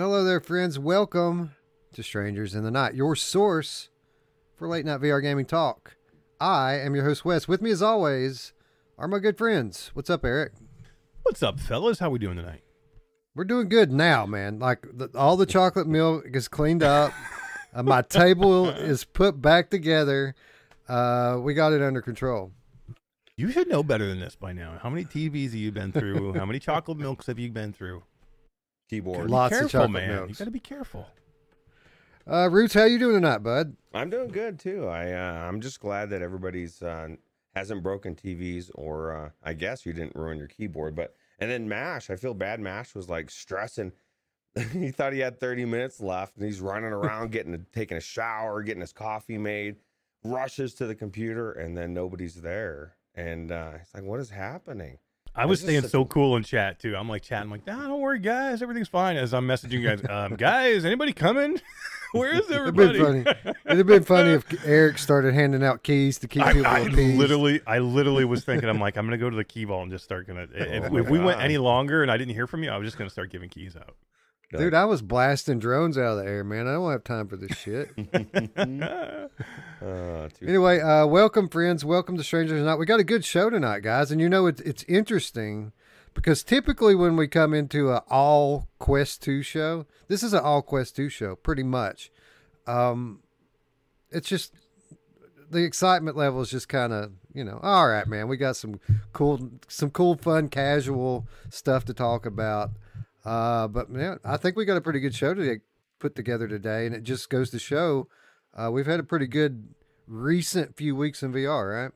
Hello there, friends. Welcome to Strangers in the Night, your source for late night VR gaming talk. I am your host, Wes. With me, as always, are my good friends. What's up, Eric? What's up, fellas? How we doing tonight? We're doing good now, man. Like the, all the chocolate milk is cleaned up. uh, my table is put back together. Uh, we got it under control. You should know better than this by now. How many TVs have you been through? How many chocolate milks have you been through? Keyboard. Lots of careful, chocolate man. You milks. got to be careful. Uh, Roots, how you doing tonight, bud? I'm doing good too. I uh, I'm just glad that everybody's uh, hasn't broken TVs or uh, I guess you didn't ruin your keyboard. But and then Mash, I feel bad. Mash was like stressing. he thought he had 30 minutes left, and he's running around getting a, taking a shower, getting his coffee made, rushes to the computer, and then nobody's there. And uh, he's like, "What is happening?" I was staying so cool in chat too. I'm like chatting, like, nah, don't worry, guys, everything's fine. As I'm messaging you guys, um, guys, anybody coming? Where is It'd been everybody? funny. It'd have been funny if Eric started handing out keys to keep I, people I appeased. literally, I literally was thinking, I'm like, I'm gonna go to the key vault and just start gonna. If, Oh if we went any longer and I didn't hear from you, I was just gonna start giving keys out. Dude, I was blasting drones out of the air, man. I don't have time for this shit. Uh, anyway, uh, welcome, friends. Welcome to Strangers Night. We got a good show tonight, guys. And you know, it's it's interesting because typically when we come into an all Quest 2 show, this is an all Quest 2 show, pretty much. Um, it's just the excitement level is just kind of you know all right man we got some cool some cool fun casual stuff to talk about uh but man i think we got a pretty good show to put together today and it just goes to show uh we've had a pretty good recent few weeks in vr right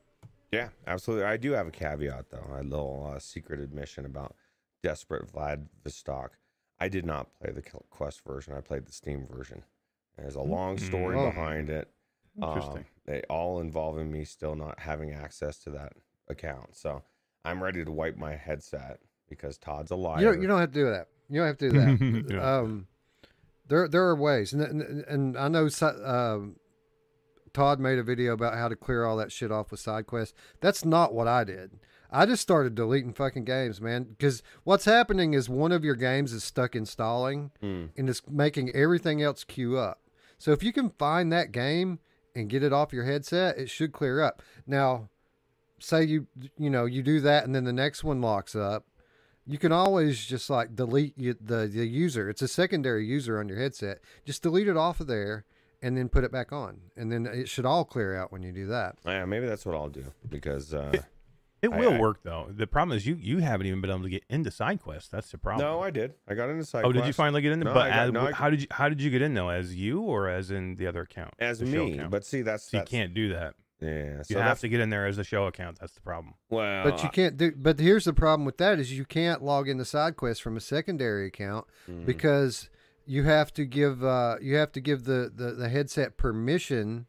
Yeah, absolutely. I do have a caveat though, a little uh, secret admission about Desperate Vlad Vostok. I did not play the Quest version. I played the Steam version. There's a long story Oh. behind it. Interesting. Um, they all involving me still not having access to that account. So I'm ready to wipe my headset because Todd's a liar. you don't, you don't have to do that you don't have to do that. Yeah. um there there are ways. And and, and i know si- um todd made a video about how to clear all that shit off with side quests. That's not what i did. I just started deleting fucking games man because what's happening is one of your games is stuck installing Mm. and it's making everything else queue up. So if you can find that game and get it off your headset it should clear up. Now say you you know you do that and then the next one locks up you can always just like delete you, the the user. It's a secondary user on your headset. Just delete it off of there and then put it back on, and then it should all clear out when you do that. Yeah, maybe that's what I'll do because uh, It I- will I- work though. The problem is you you haven't even been able to get into side quests. That's the problem. no, I did. I got into side. Oh, did you finally get in? No, but got- as, no, I- how did you how did you get in though? As you or as in the other account? as the me? account? But see, that's, so you can't do that. Yeah, so You have to get in there as a show account. That's the problem. well, But you can't do. But here's the problem with that: is you can't log into side quests from a secondary account Mhm. because you have to give uh, you have to give the, the, the headset permission.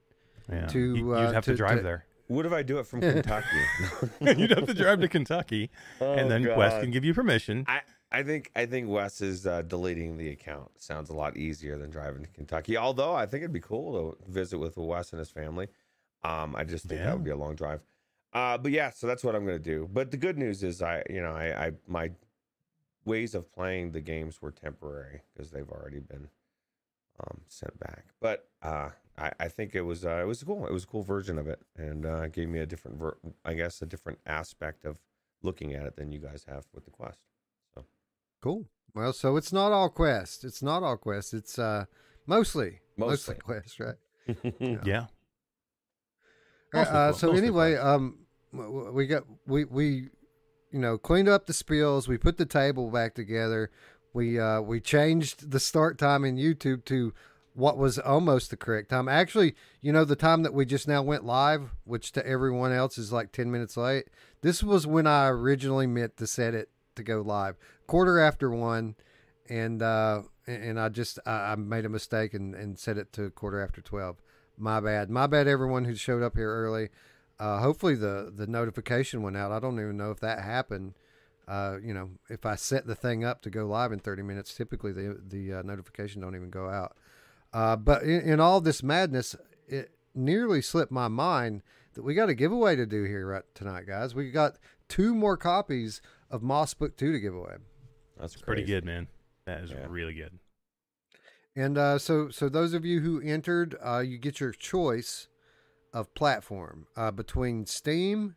Yeah. To, you, would uh, have to, to- drive to- there. What if I do it from Kentucky? You'd have to drive to Kentucky, and Oh, then Quest God. can give you permission. I, I think I think Wes is uh, deleting the account. Sounds a lot easier than driving to Kentucky. Although I think it'd be cool to visit with Wes and his family. Um, I just think Yeah. that would be a long drive. Uh, but yeah, so that's what I'm gonna do. But the good news is I, you know, I, I my ways of playing the games were temporary because they've already been um, sent back. But uh, I, I think it was uh, it was cool. It was a cool version of it, and uh, gave me a different, ver- I guess, a different aspect of looking at it than you guys have with the Quest. So cool. Well, so it's not all quest. It's not all quest. It's uh mostly mostly, Mostly. quest, right? yeah. Mostly uh, so anyway, um, we got we we, you know, cleaned up the spills. We put the table back together. We uh we changed the start time in YouTube to what was almost the correct time. Actually, you know, the time that we just now went live, which to everyone else is like ten minutes late. This was when I originally meant to set it to go live, quarter after one, and uh and I just I, I made a mistake and and set it to quarter after twelve. My bad. My bad, everyone who showed up here early. Uh, hopefully the the notification went out. I don't even know if that happened. Uh, you know, if I set the thing up to go live in 30 minutes, typically the the uh, notification don't even go out. Uh, but in, in all this madness, it nearly slipped my mind that we got a giveaway to do here right tonight, guys. We got two more copies of Moss Book Two to give away. That's It's pretty good, man. That is Yeah. really good. And uh, so, so those of you who entered, uh, you get your choice of platform uh, between Steam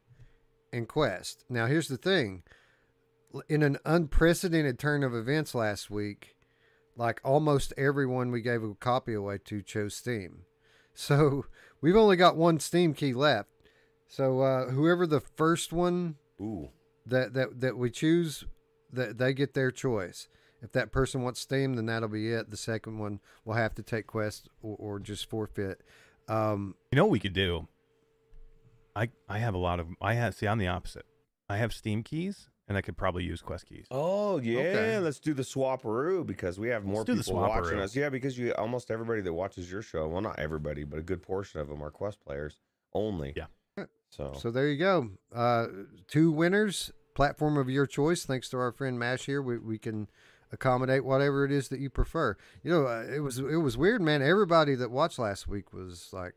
and Quest. Now, here's the thing: in an unprecedented turn of events last week, like almost everyone we gave a copy away to chose Steam. So we've only got one Steam key left. So uh, whoever the first one Ooh. that that that we choose, that they get their choice. If that person wants Steam, then that'll be it. The second one will have to take Quest or, or just forfeit. Um, You know what we could do? I I have a lot of I have see I'm the opposite. I have Steam keys and I could probably use Quest keys. Oh yeah, Okay. let's do the swaparoo because we have more do the people watching us. Yeah, because you almost everybody that watches your show, well, not everybody, but a good portion of them are Quest players only. Yeah. So, So there you go. Uh, two winners, platform of your choice. Thanks to our friend Mash here, we, we can accommodate whatever it is that you prefer. You know, uh, it was it was weird, man. Everybody that watched last week was like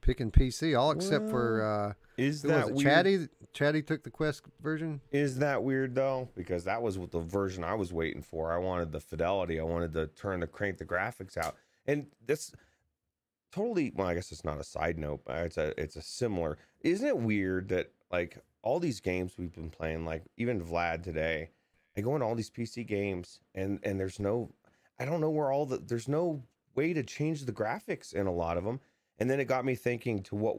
picking PC, all except for uh, is that was? Chatty. Chatty took the Quest version. Is that weird though? Because that was what the version I was waiting for. I wanted the fidelity. I wanted to turn the crank the graphics out, and this totally. Well, I guess it's not a side note. But it's a it's a similar. Isn't it weird that like all these games we've been playing, like even Vlad today, I go into all these PC games, and and there's no, I don't know where all the there's no way to change the graphics in a lot of them, and then it got me thinking to what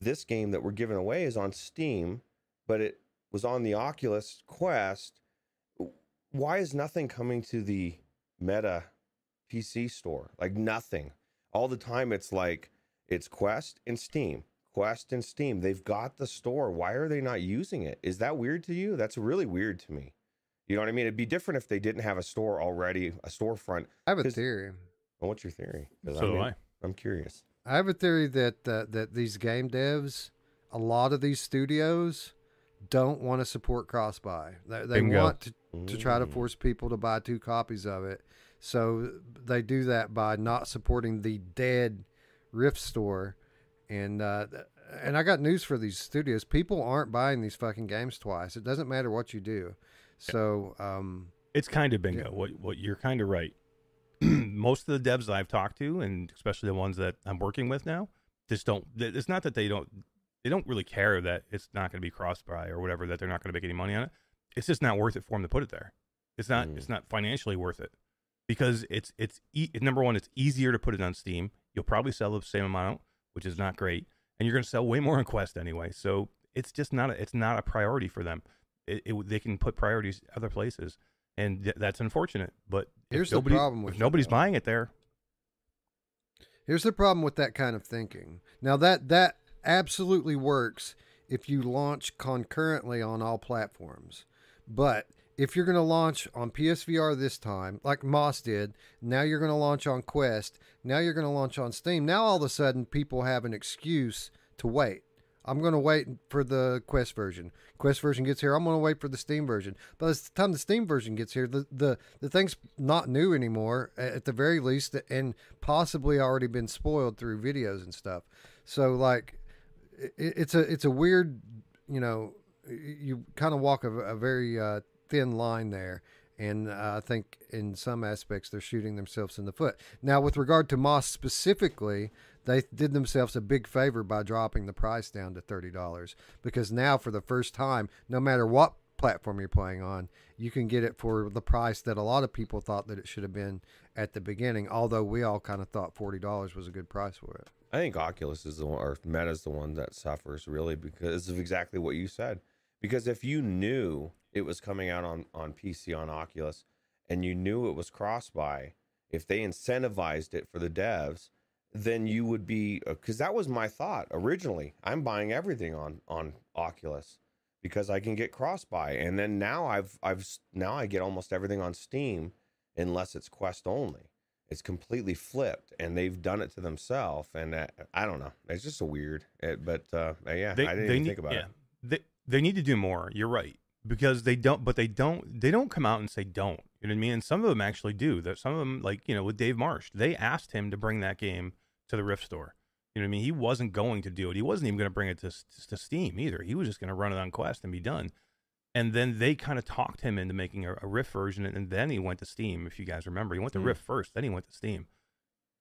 this game that we're giving away is on Steam, but it was on the Oculus Quest. Why is nothing coming to the Meta PC store? Like nothing. All the time it's like it's Quest and Steam. Quest and Steam. They've got the store. Why are they not using it? Is that weird to you? That's really weird to me. You know what I mean? It'd be different if they didn't have a store already, a storefront. I have a theory. Well, what's your theory? So do mean, I. I'm curious. I have a theory that uh, that these game devs, a lot of these studios, don't want to support cross buy. They, they want to, to try to Mm. force people to buy two copies of it. So they do that by not supporting the dead Rift store. And uh, and I got news for these studios. People aren't buying these fucking games twice. It doesn't matter what you do. So um, It's kind of bingo. Yeah. What what you're kind of right. Most of the devs that I've talked to, and especially the ones that I'm working with now, just don't. It's not that they don't. They don't really care that it's not going to be cross buy or whatever. That they're not going to make any money on it. It's just not worth it for them to put it there. It's not. Mm. It's not financially worth it because it's it's e- number one. It's easier to put it on Steam. You'll probably sell the same amount, which is not great, and you're going to sell way more on Quest anyway. So it's just not. A, it's not a priority for them. It, it, they can put priorities other places, and th- that's unfortunate. But Here's the problem with if nobody's buying it there. Here's the problem with that kind of thinking. Now that that absolutely works if you launch concurrently on all platforms. But if you're going to launch on PSVR this time, like Moss did, now you're going to launch on Quest, now you're going to launch on Steam. Now all of a sudden people have an excuse to wait. I'm going to wait for the Quest version. Quest version gets here. I'm going to wait for the Steam version. By the time the Steam version gets here, the the, the thing's not new anymore, at the very least, and possibly already been spoiled through videos and stuff. So like, it, it's a it's a weird, you know, you kind of walk a, a very uh, thin line there. And uh, I think in some aspects they're shooting themselves in the foot. Now, with regard to Moss specifically, they did themselves a big favor by dropping the price down to thirty dollars because now, for the first time, no matter what platform you're playing on, you can get it for the price that a lot of people thought that it should have been at the beginning. Although we all kind of thought forty dollars was a good price for it. I think Oculus is the one, or Meta's the one that suffers really because of exactly what you said. Because if you knew it was coming out on, on PC on Oculus and you knew it was cross buy, if they incentivized it for the devs, then you would be because that was my thought originally. I'm buying everything on on Oculus because I can get cross buy, and then now I've I've now I get almost everything on Steam unless it's Quest only. It's completely flipped, and they've done it to themselves. And uh, I don't know. It's just a weird. It, but uh, yeah, They, I didn't even need, think about yeah, it. They they need to do more. You're right because they don't, but they don't. They don't come out and say don't. You know what I mean? And some of them actually do. That some of them, like you know, with Dave Marsh, they asked him to bring that game to the Rift store. You know what I mean? He wasn't going to do it. He wasn't even going to bring it to to Steam either. He was just going to run it on Quest and be done. and then they kind of talked him into making a, a Rift version, and then he went to Steam. If you guys remember, he went to Hmm. Rift first, then he went to Steam.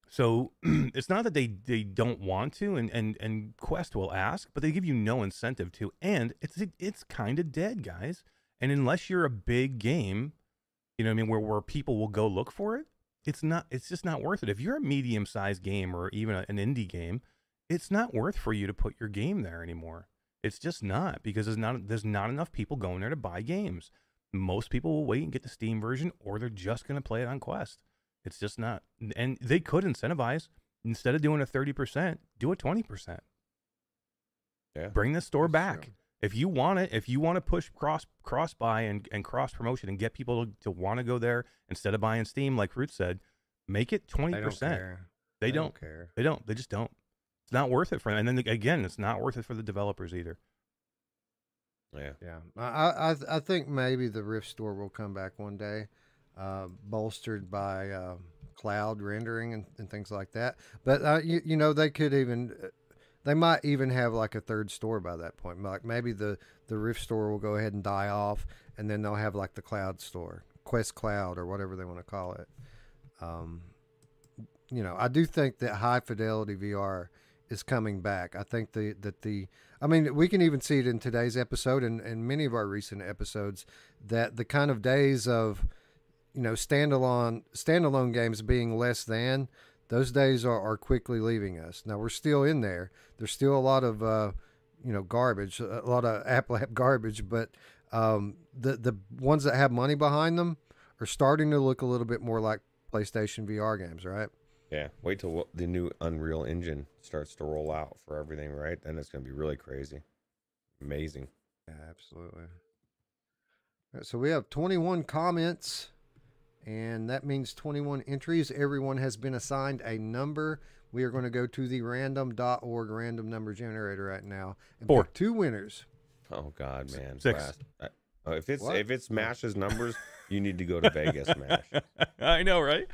So it's not that they they don't want to, and and and Quest will ask, but they give you no incentive to, and it's it's kind of dead, guys. And unless you're a big game, you know what I mean, where where people will go look for it, it's not it's just not worth it. If you're a medium sized game or even a, an indie game, it's not worth for you to put your game there anymore. It's just not because there's not there's not enough people going there to buy games. Most people will wait and get the Steam version, or they're just going to play it on Quest. It's just not, and they could incentivize instead of doing a thirty percent, do a twenty percent. Yeah. Bring the store back true. If you want it. If you want to push cross cross buy and, and cross promotion and get people to, to want to go there instead of buying Steam, like Fruit said, make it twenty They don't percent. care. They don't. care. They don't. They just don't. It's not worth it for them. And then again, it's not worth it for the developers either. Yeah. Yeah, I I I think maybe the Rift Store will come back one day, uh, bolstered by uh, cloud rendering and, and things like that. But uh, you you know they could even they might even have like a third store by that point. Like maybe the the Rift Store will go ahead and die off, and then they'll have like the Cloud Store, Quest Cloud, or whatever they want to call it. Um, you know, I do think that high fidelity VR is coming back. I think the that the I mean, we can even see it in today's episode and, and many of our recent episodes that the kind of days of you know standalone standalone games being less than those days are, are quickly leaving us. Now we're still in there. There's still a lot of uh, you know garbage, a lot of App Lab garbage, but um, the the ones that have money behind them are starting to look a little bit more like PlayStation VR games, right? Yeah. Wait till the new Unreal Engine starts to roll out for everything, right? Then it's going to be really crazy. Amazing. Yeah, absolutely. All right, so we have 21 comments, and that means 21 entries. Everyone has been assigned a number. We are going to go to the random.org random number generator right now and Four. pick two winners. Oh God, man. Six. I- oh, if it's What? if it's Mash's numbers, you need to go to Vegas, Mash. I know, right?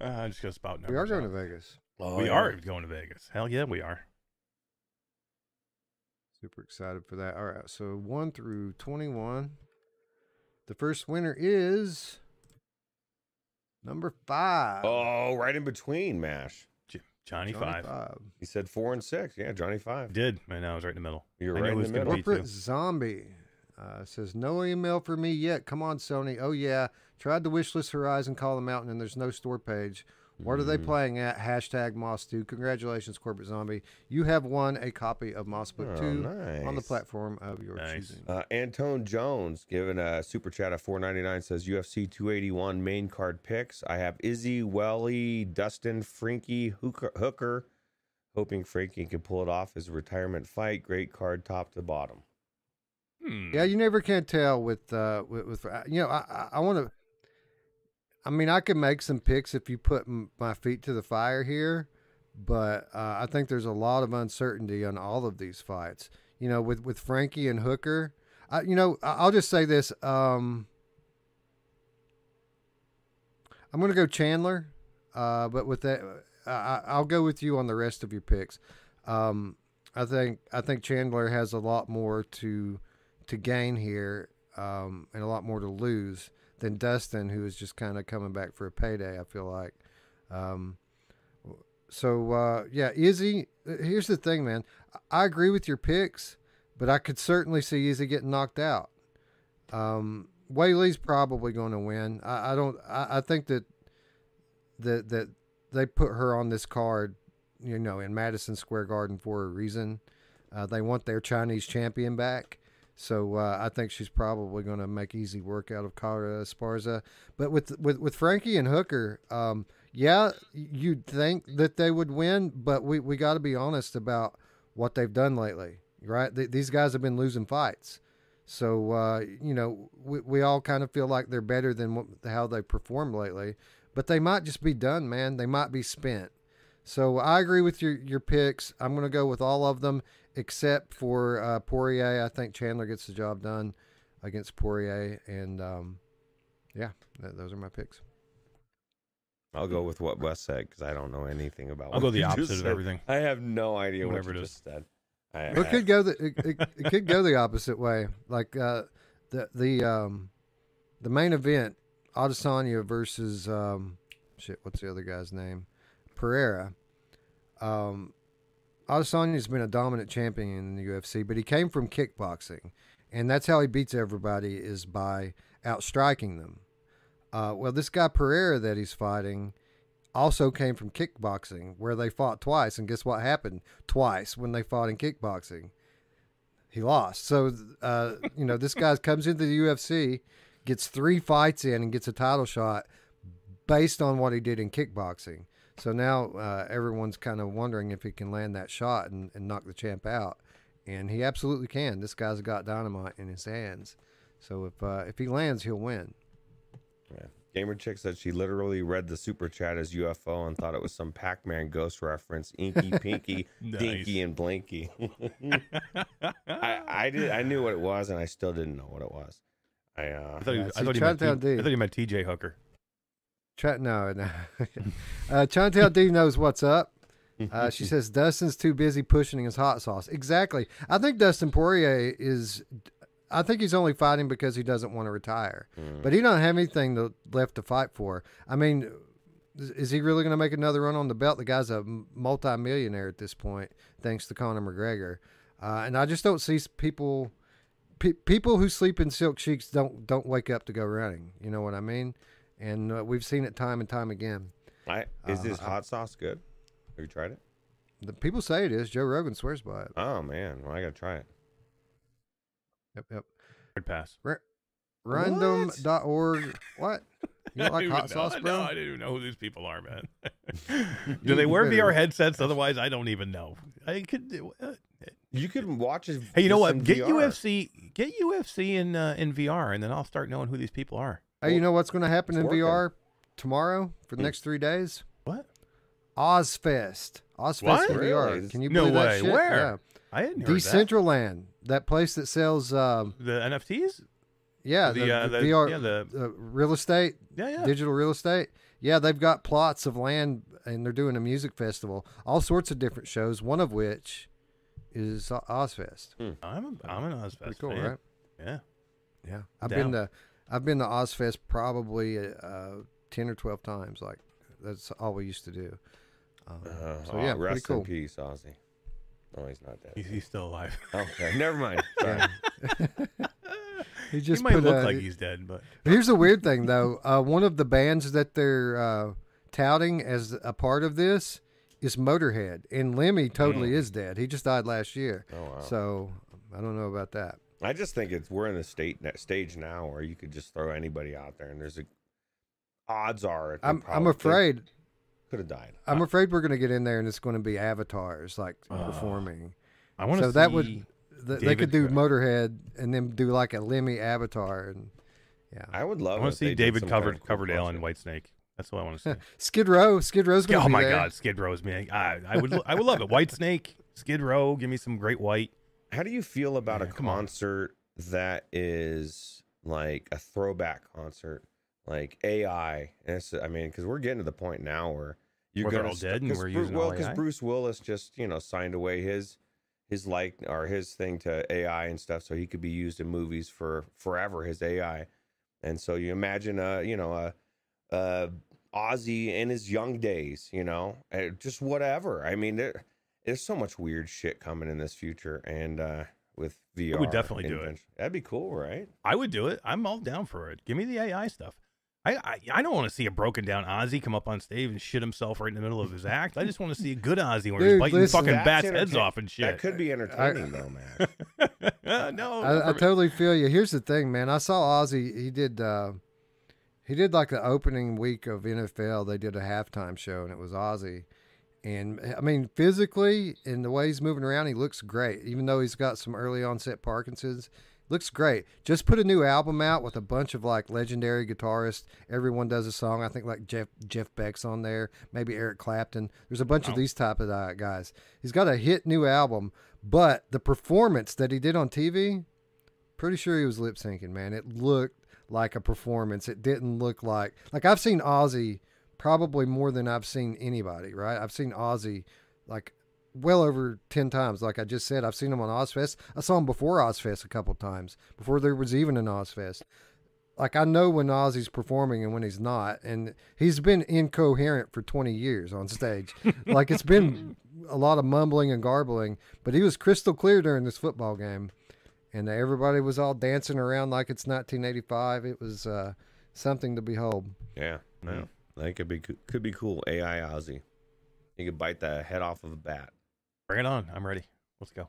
Uh, I'm just gonna spout numbers. we are going out. to Vegas. Oh, we yeah. are going to Vegas. Hell yeah, we are. Super excited for that. All right, so 1 through 21. The first winner is number 5. Oh, right in between, Mash. J- Johnny, Johnny five. five. He said four and six. Yeah, Johnny five. Did I know I was right in the middle. You're I right knew in the middle. Corporate. Zombie uh, says, No email for me yet. Come on, Sony. Oh, yeah. Tried the wishlist Horizon Call them out, and there's no store page. What are they Mm. playing at? Hashtag Moss 2. Congratulations, Corporate Zombie. You have won a copy of Moss Book Oh, 2 on the platform of your Nice. choosing. Uh, Antone Jones giving a super chat of 499 says UFC 281 main card picks. I have Izzy, Weili, Dustin, Frankie, Hooker, Hooker. Hoping Frankie can pull it off his retirement fight. Great card top to bottom. Hmm. Yeah, you never can tell with, uh, with, with uh, you know, I, I, I want to. I mean, I could make some picks if you put my feet to the fire here, but uh, I think there's a lot of uncertainty on all of these fights. You know, with with Frankie and Hooker, I, you know, I'll just say this: um, I'm going to go Chandler, uh, but with that, I- I'll go with you on the rest of your picks. Um, I think I think Chandler has a lot more to to gain here, um, and a lot more to lose than Dustin, who is just kind of coming back for a payday. I feel like. Um, so uh, yeah, Izzy. Here's the thing, man. I agree with your picks, but I could certainly see Izzy getting knocked out. Um, Weili's probably going to win. I, I don't. I, I think that that that they put her on this card, you know, in Madison Square Garden for a reason. Uh, they want their Chinese champion back. So uh, I think she's probably going to make easy work out of Carla Esparza. But with with with Frankie and Hooker, um, yeah, you'd think that they would win, but we we got to be honest about what they've done lately, right? Th- these guys have been losing fights. So uh, you know, we we all kind of feel like they're better than what, how they performed lately, but they might just be done, man. They might be spent. So I agree with your your picks. I'm going to go with all of them except for uh, Poirier. I think Chandler gets the job done against Poirier, and um, yeah, th- those are my picks. I'll go with what Wes said because I don't know anything about. I'll what go the you opposite of everything. I have no idea Whatever what it you is. just said. I, But it I- could go the it, it, it could go the opposite way. Like uh, the the um the main event, Adesanya versus um shit, what's the other guy's name? Pereira. Um, Adesanya's been a dominant champion in the UFC, but he came from kickboxing, and that's how he beats everybody is by outstriking them. Uh, well, this guy Pereira that he's fighting also came from kickboxing, where they fought twice, and guess what happened twice when they fought in kickboxing? He lost. So, uh, you know, this guy comes into the UFC, gets three fights in, and gets a title shot based on what he did in kickboxing. So now uh, everyone's kind of wondering if he can land that shot and, and knock the champ out, and he absolutely can. This guy's got dynamite in his hands. So if uh, if he lands, he'll win. Yeah. Gamer Chick said she literally read the super chat as UFO and thought it was some Pac Man ghost reference. Inky, Pinky, Nice. Dinky, and Blinky. I, I did. I knew what it was, and I still didn't know what it was. I uh, I thought, he, Yeah, I thought he meant, Chinatown T- I D. thought he meant TJ Hooker. Try, no, no. uh, Chantel D knows what's up. Uh, she says Dustin's too busy pushing his hot sauce. Exactly. I think Dustin Poirier is. I think he's only fighting because he doesn't want to retire, Mm. but he don't have anything to, left to fight for. I mean, is- is he really going to make another run on the belt? The guy's a multi-millionaire at this point, thanks to Conor McGregor. Uh, and I just don't see people. Pe- people who sleep in silk sheets don't don't wake up to go running. You know what I mean? And uh, we've seen it time and time again. I, is this Uh, hot sauce good? Have you tried it? The people say it is. Joe Rogan swears by it. Oh man, well, I gotta try it. Yep, yep. Hard pass. Random.org. What? You don't like hot even sauce, know. bro? No, I didn't even know who these people are, man. You- do they wear better- VR headsets? Otherwise, I don't even know. I could. Uh, You could watch it. hey, you know what? Get VR. UFC. Get UFC in uh, in VR, and then I'll start knowing who these people are. Hey, you know what's going to happen in working. VR tomorrow for the Hmm. next three days? What? Ozzfest. Ozzfest What? in Really? VR. Can you No believe that way. shit? Where? I Yeah. heard that. Decentraland, that place that sells, um, The NFTs. yeah, the, the, uh, the the VR yeah the uh, real estate, yeah yeah. digital real estate. Yeah, they've got plots of land, and they're doing a music festival, all sorts of different shows. One of which is Ozzfest. I'm a, I'm an Ozzfest Pretty cool, fan. right? Yeah. Yeah, I've Down. been to I've been to Ozzfest probably uh, ten or twelve times. Like that's all we used to do. Um, Uh, so oh, yeah, pretty rest cool. in peace, Ozzy. No, he's not dead. He's, he's still alive. Okay, never mind. Sorry. He just he might put, look uh, like he's dead, but Here's the weird thing, though. Uh, one of the bands that they're uh, touting as a part of this is Motorhead, and Lemmy totally Mm. is dead. He just died last year, Oh wow. so I don't know about that. I just think it's we're in a state stage now where you could just throw anybody out there, and there's a odds are I'm I'm afraid could have died. I'm uh, afraid we're going to get in there and it's going to be avatars like Oh. performing. I want to So see. that would th- they could do Cra- Motorhead and then do like a Lemmy avatar and yeah. I would love. I want to see David some kind covered of cool Coverdale concert. and Whitesnake. That's what I want to see. Skid Row, Skid Row's going to oh be my there. God, Skid Row's me. I, I would I would love it. Whitesnake, Skid Row. Give me some Great White. How do you feel about a Yeah, on. concert that is like a throwback concert, like AI? And it's, I mean, because we're getting to the point now where you're Where gonna all dead and we're Bru- using well, because Bruce Willis just you know signed away his his like or his thing to AI and stuff, so he could be used in movies for forever. His AI, and so you imagine a you know a. a Ozzy in his young days, you know, eh, just whatever. I mean, there, there's so much weird shit coming in this future, and uh with VR, I would definitely do it. That'd be cool, right? I would do it. I'm all down for it. Give me the AI stuff. I, I, I don't want to see a broken down Ozzy come up on stage and shit himself right in the middle of his act. I just want to see a good Ozzy where he's biting listen, fucking bats heads off and shit. That could be entertaining, though, man. no, I, I not for me. totally feel you. Here's the thing, man. I saw Ozzy. He did. Uh, he did like the opening week of NFL. They did a halftime show, and it was Ozzy. And I mean, physically in the way he's moving around, he looks great. Even though he's got some early onset Parkinson's, looks great. Just put a new album out with a bunch of like legendary guitarists. Everyone does a song. I think like Jeff Jeff Beck's on there. Maybe Eric Clapton. There's a bunch of these type of uh, guys. He's got a hit new album, but the performance that he did on TV, pretty sure he was lip syncing. Man, it looked like a performance. It didn't look like like I've seen Ozzy probably more than I've seen anybody. Right? I've seen Ozzy like well over 10 times. Like I just said, I've seen him on Ozzfest. I saw him before Ozzfest a couple times, before there was even an Ozzfest. Like I know when Ozzy's performing and when he's not, and he's been incoherent for 20 years on stage. like it's been a lot of mumbling and garbling, but he was crystal clear during this football game, and everybody was all dancing around like it's 1985. It was uh, something to behold. Yeah, no. That could be could be cool. AI Ozzy, he could bite the head off of a bat. Bring it on. I'm ready. Let's go.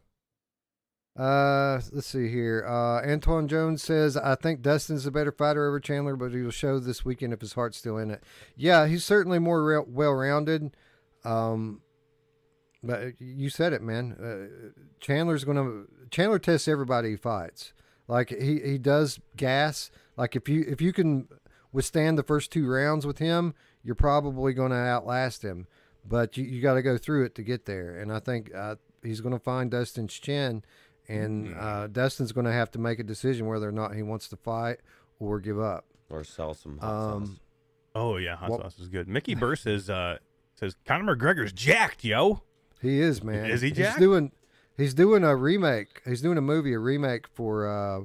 Uh, let's see here. Uh, Antoine Jones says, "I think Dustin's a better fighter over Chandler, but he'll show this weekend if his heart's still in it." Yeah, he's certainly more re- well-rounded. Um, but you said it, man. Uh, Chandler's gonna Chandler tests everybody he fights. Like he he does gas. Like if you if you can withstand the first two rounds with him, you're probably going to outlast him. But you, you got to go through it to get there. And I think uh, he's going to find Dustin's chin, and uh, Dustin's going to have to make a decision whether or not he wants to fight or give up. Or sell some hot Um, sauce. Oh yeah, hot Well- sauce is good. Mickey Burr says uh says Conor McGregor's jacked, yo. He is man. Is he jacked? He's doing he's doing a remake. He's doing a movie, a remake for uh,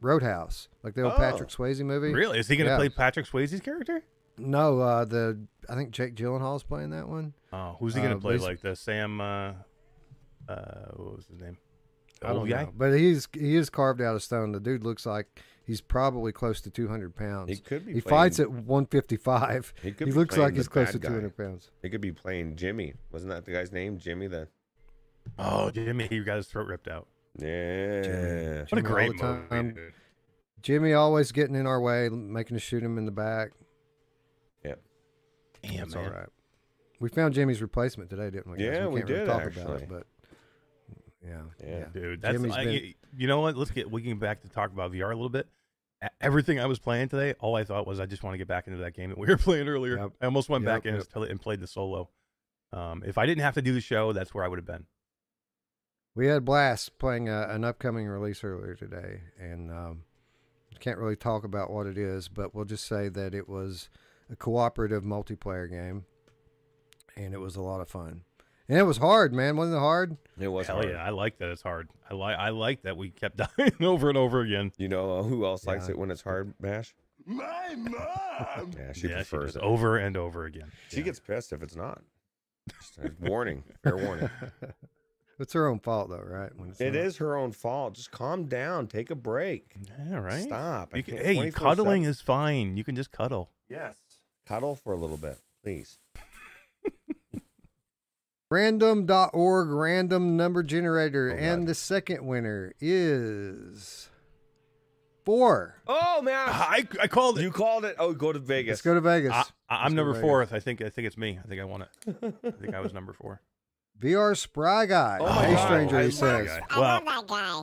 Roadhouse, like the old Oh. Patrick Swayze movie. Really? Is he gonna Yeah. play Patrick Swayze's character? No, uh, the I think Jake Gyllenhaal's playing that one. Oh, who's he gonna Uh, play? Like the Sam uh uh what was his name? I don't guy? know, but he's he is carved out of stone. The dude looks like he's probably close to 200 pounds. He could be. He playing, fights at 155. He, He, could be looks like he's close to guy. 200 pounds. He could be playing Jimmy. Wasn't that the guy's name? Jimmy the. Oh, Jimmy, he got his throat ripped out. Yeah. What a Jimmy great the movie. time. dude. Jimmy always getting in our way, making us shoot him in the back. Damn, That's man. all right. We found Jimmy's replacement today, didn't we? guys? Yeah, we can't really did, talk actually. about it, but yeah, Yeah. yeah. Dude, that's Jimmy's I- been- you know what? Let's get we can get back to talk about VR a little bit. Everything I was playing today, all I thought was I just want to get back into that game that we were playing earlier. Yep. I almost went Yep, back in yep. and and played the solo. Um, if I didn't have to do the show, that's where I would have been. We had blast playing a, an upcoming release earlier today, and um, can't really talk about what it is, but we'll just say that it was a cooperative multiplayer game, and it was a lot of fun. And it was hard, man. Wasn't it hard? It was Hell hard. yeah, I like that it's hard. I like I like that we kept dying over and over again. You know uh, who else likes it when it's hard, Mash? My mom. Yeah, she yeah, prefers does it. over and over again. She Yeah. gets pissed if it's not. Warning. Fair warning. it's her own fault, though, right? When it's It not. is her own fault. Just calm down. Take a break. Yeah, right. Stop. I You can, can't- hey, 24/7. cuddling is fine. You can just cuddle. Yes. Cuddle for a little bit, please. Random.org random number generator, Oh, and God. the second winner is four. Oh man, I, I called it. you called it. Oh, go to Vegas. Let's go to Vegas. I, I, am go number Vegas. fourth. I think I think it's me. I think I won it. I think I was number four. VR Spry Guy. Oh my hey, God. stranger, I he love says. I Well, love that guy.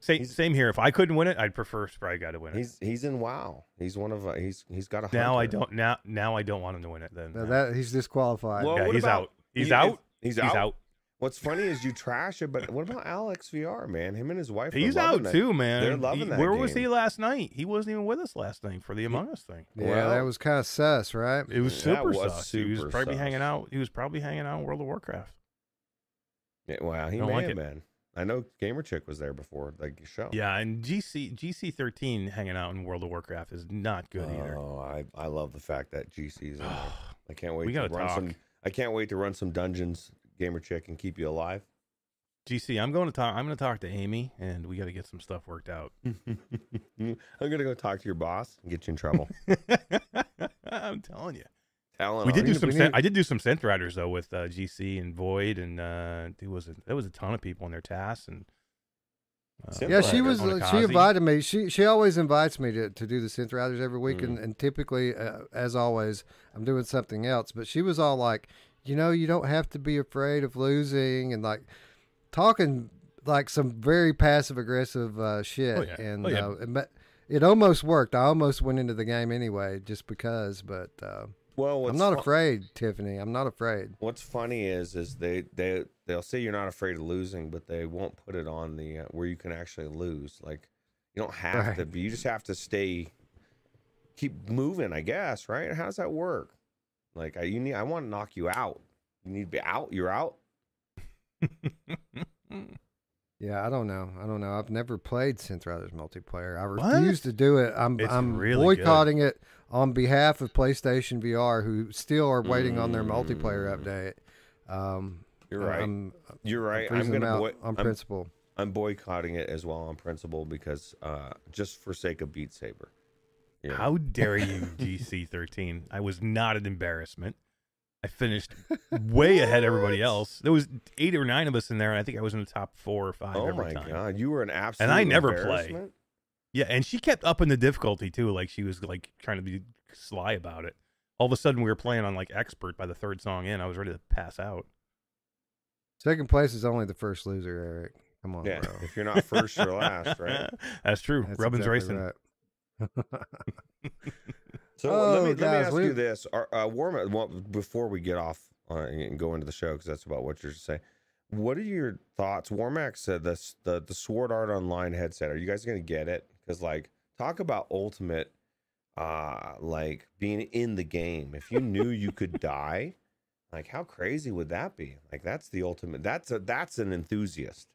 same, same here. If I couldn't win it, I'd prefer Spry Guy to win it. He's he's in WoW. He's one of uh, he's he's got a. now I don't now now I don't want him to win it. Then No, that he's disqualified. Well, yeah, he's about- out. He's he- out. He's, He's out. out. What's funny is you trash it, but what about Alex VR, man? Him and his wife. He's loving out that. too, man. They're loving He- that Where was he last night? He wasn't even with us last night for the Among Us thing. yeah, Well- that was kind of sus, right? It was That super was sus. he was probably sus. hanging out. He was probably hanging out in World of Warcraft. Yeah, wow, he Don't may like have it. been. I know Gamer Chick was there before, like your show. Yeah, and GC GC thirteen hanging out in World of Warcraft is not good either. Oh, I I love the fact that GC's in there. I can't wait We gotta run talk. some. I can't wait to run some dungeons, Gamer check and keep you alive. GC, I'm going to talk. I'm going to talk to Amy, and we got to get some stuff worked out. I'm gonna go talk to your boss and get you in trouble. I'm telling you. Telling we did do some. Sen- need- I did do some synth riders though with uh, GC and Void, and uh, there was a there was a ton of people in their tasks and. Uh, Yeah, she was. On Uh, she invited me. She she always invites me to, to do the synth riders every week, Mm. and, and typically, uh, as always, I'm doing something else. But she was all like, you know, you don't have to be afraid of losing, and like talking like some very passive aggressive uh, shit. Oh, yeah. And Oh, yeah. uh, it, it almost worked. I almost went into the game anyway, just because. But uh, Well, I'm not fu- afraid, Tiffany. I'm not afraid. What's funny is is they they they'll say you're not afraid of losing, but they won't put it on the uh, where you can actually lose. Like you don't have to Right. be. You just have to stay, keep moving. I guess right. How does that work? Like I, you need. I want to knock you out. You need to be out. You're out. Yeah, I don't know. I don't know. I've never played Synth Riders multiplayer. I What? refuse to do it. I'm It's I'm really good. boycotting it on behalf of PlayStation VR, who still are waiting on their multiplayer Mm. update. Um, You're right. I'm, You're right. I'm freezing them gonna boy- on I'm, principle. I'm boycotting it as well on principle because uh, just for sake of Beat Saber. You know? How dare you, GC13? I was not an embarrassment. I finished way ahead of everybody else. There was eight or nine of us in there, and I think I was in the top four or five Oh every my time. god, you were an absolute. and I never play. embarrassment? Yeah, and she kept upping the difficulty too, like she was like trying to be sly about it. All of a sudden, we were playing on like expert by the third song in. I was ready to pass out. Second place is only the first loser, Eric. Come on, Yeah, bro. if you're not first, you're last, right? That's true. That's Rubbin's exactly racing. right. So Oh, let me let me ask we- you this: Are, uh, Warm, well, before we get off uh, and go into the show, because that's about what you're saying. What are your thoughts? Warmax said this: the the Sword Art Online headset. Are you guys going to get it? Because like, talk about ultimate, uh, like being in the game. If you knew you could die, like how crazy would that be? Like that's the ultimate. That's a that's an enthusiast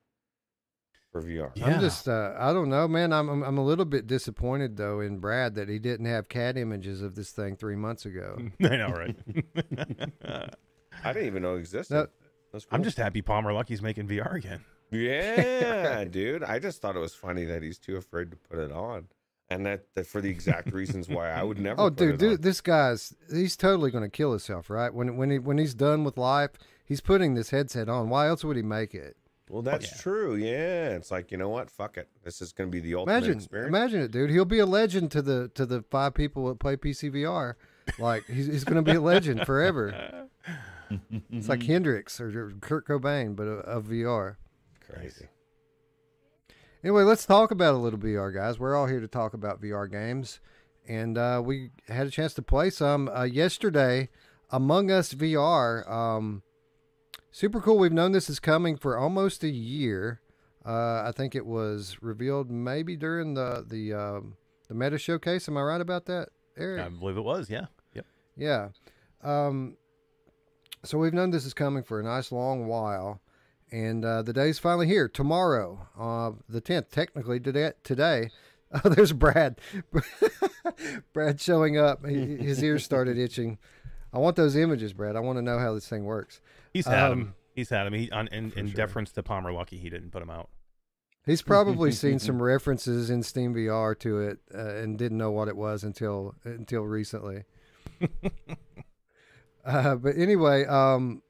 for VR. Yeah. I'm just, uh, I don't know, man. I'm, I'm, I'm a little bit disappointed though in Brad that he didn't have cat images of this thing three months ago. I know, right? I didn't even know it existed. That- That's I'm just happy Palmer Luckey's making VR again. Yeah, dude. I just thought it was funny that he's too afraid to put it on. And that, that for the exact reasons why I would never Oh, put dude, it dude, on. this guy's he's totally going to kill himself, right? When when he when he's done with life, he's putting this headset on. Why else would he make it? Well, that's yeah. true. Yeah. It's like, you know what? Fuck it. This is going to be the ultimate Imagine, experience. imagine it, dude. He'll be a legend to the to the five people that play PCVR. Like he's he's going to be a legend forever. It's like Hendrix or Kurt Cobain, but of, of VR. Crazy. Anyway, let's talk about a little VR, guys. We're all here to talk about VR games, and uh, we had a chance to play some uh, yesterday. Among Us VR, um, super cool. We've known this is coming for almost a year. Uh, I think it was revealed maybe during the the um, the Meta showcase. Am I right about that, Eric? I believe it was. Yeah. Yep. Yeah. Um, so we've known this is coming for a nice long while, and uh, the day's finally here. Tomorrow, uh, the tenth, technically today. Today, oh, there's Brad. Brad showing up. His ears started itching. I want those images, Brad. I want to know how this thing works. He's had Um, him. He's had him. He, on, in in sure. deference to Palmer Luckey, he didn't put him out. He's probably seen some references in Steam VR to it uh, and didn't know what it was until until recently. uh, but anyway, um,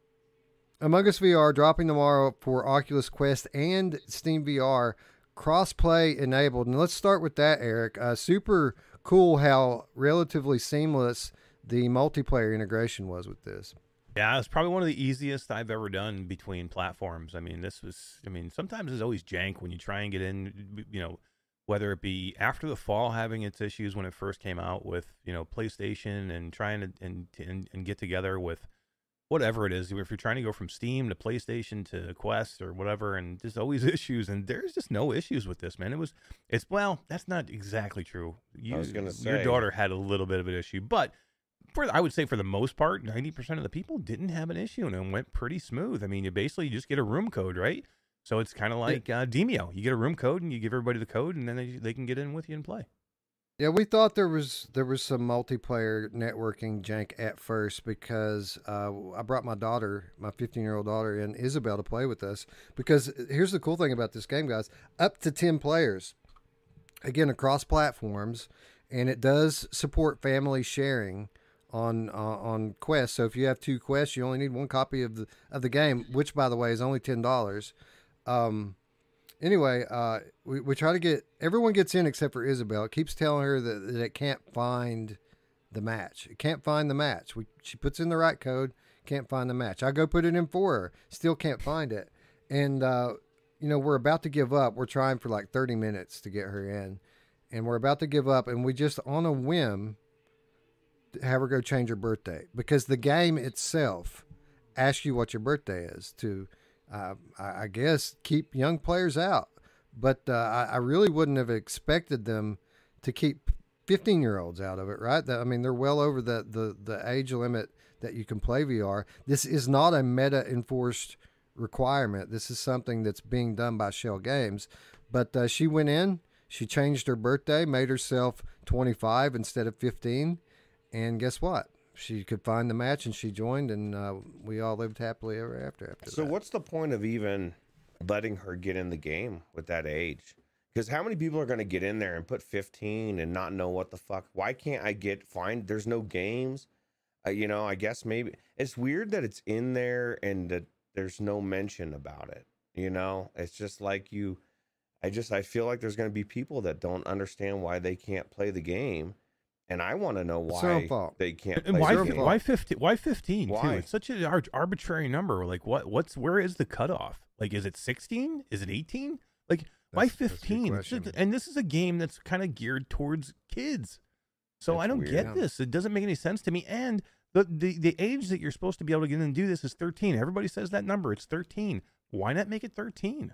Among Us VR dropping tomorrow for Oculus Quest and Steam VR, crossplay enabled. And let's start with that, Eric. Uh, super cool how relatively seamless the multiplayer integration was with this. Yeah, it's probably one of the easiest I've ever done between platforms. I mean, this was, I mean, sometimes it's always jank when you try and get in, you know, whether it be after the fall having its issues when it first came out with, you know, PlayStation and trying to, and, and, and get together with whatever it is. If you're trying to go from Steam to PlayStation to Quest or whatever, and there's always issues, and there's just no issues with this, man. It was, it's, well, that's not exactly true. You, was gonna Your daughter had a little bit of an issue, but for I would say for the most part, ninety percent of the people didn't have an issue and it went pretty smooth. I mean, you basically just get a room code, right? So it's kind of like uh, Demio. You get a room code and you give everybody the code, and then they they can get in with you and play. Yeah, we thought there was there was some multiplayer networking jank at first because uh, I brought my daughter, my 15 year old daughter, and Isabel to play with us. Because here's the cool thing about this game, guys: up to 10 players, again across platforms, and it does support family sharing on uh, on Quest. So if you have two quests, you only need one copy of the of the game, which by the way is only ten dollars. Um, anyway, uh, we, we try to get everyone gets in except for Isabel. It keeps telling her that, that it can't find the match. It can't find the match. We, she puts in the right code, can't find the match. I go put it in for her, still can't find it. And uh, you know we're about to give up. We're trying for like thirty minutes to get her in, and we're about to give up. And we just on a whim have her go change her birthday because the game itself asks you what your birthday is to uh, I, guess keep young players out. But uh, I, I really wouldn't have expected them to keep 15 year olds out of it, right? I mean, they're well over the, the, the age limit that you can play VR. This is not a meta enforced requirement. This is something that's being done by Schell Games. But uh, she went in, she changed her birthday, made herself 25 instead of 15, and guess what? She could find the match and she joined, and uh, we all lived happily ever after. After So that. what's the point of even letting her get in the game with that age? Because how many people are going to get in there and put 15 and not know what the fuck? Why can't I get find? There's no games. Uh, you know, I guess maybe it's weird that it's in there and that there's no mention about it. You know, it's just like you. I just I feel like there's going to be people that don't understand why they can't play the game, and I want to know It's their own why fault. they can't. And play why the their why fifteen? Why fifteen too? Why? It's such an ar- arbitrary number. Like what? What's where is the cutoff? Like is it sixteen? Is it eighteen? Like why That's- that's a good fifteen? It's just- question. and this is a game that's kind of geared towards kids. So I don't weird. get Yeah. this. It doesn't make any sense to me. And the, the the age that you're supposed to be able to get in and do this is thirteen. Everybody says that number. It's thirteen. Why not make it thirteen?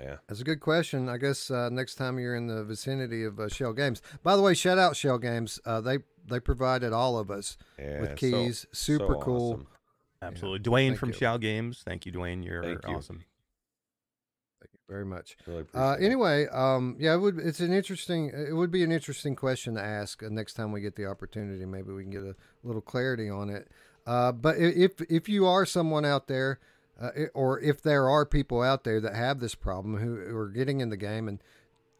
Yeah. That's a good question. I guess uh, next time you're in the vicinity of uh, Schell Games. By the way, shout out Schell Games. Uh, they they provided all of us Yeah, with so- keys. Super so cool. awesome. Absolutely, Dwayne Thank from you. Schell Games. Thank you, Dwayne. You're Thank you. awesome. Thank you very much. Really Uh, appreciate it. anyway, um, yeah, it would. It's an interesting. It would be an interesting question to ask uh, next time we get the opportunity. Maybe we can get a little clarity on it. Uh, but if if you are someone out there, uh, or if there are people out there that have this problem who, who are getting in the game and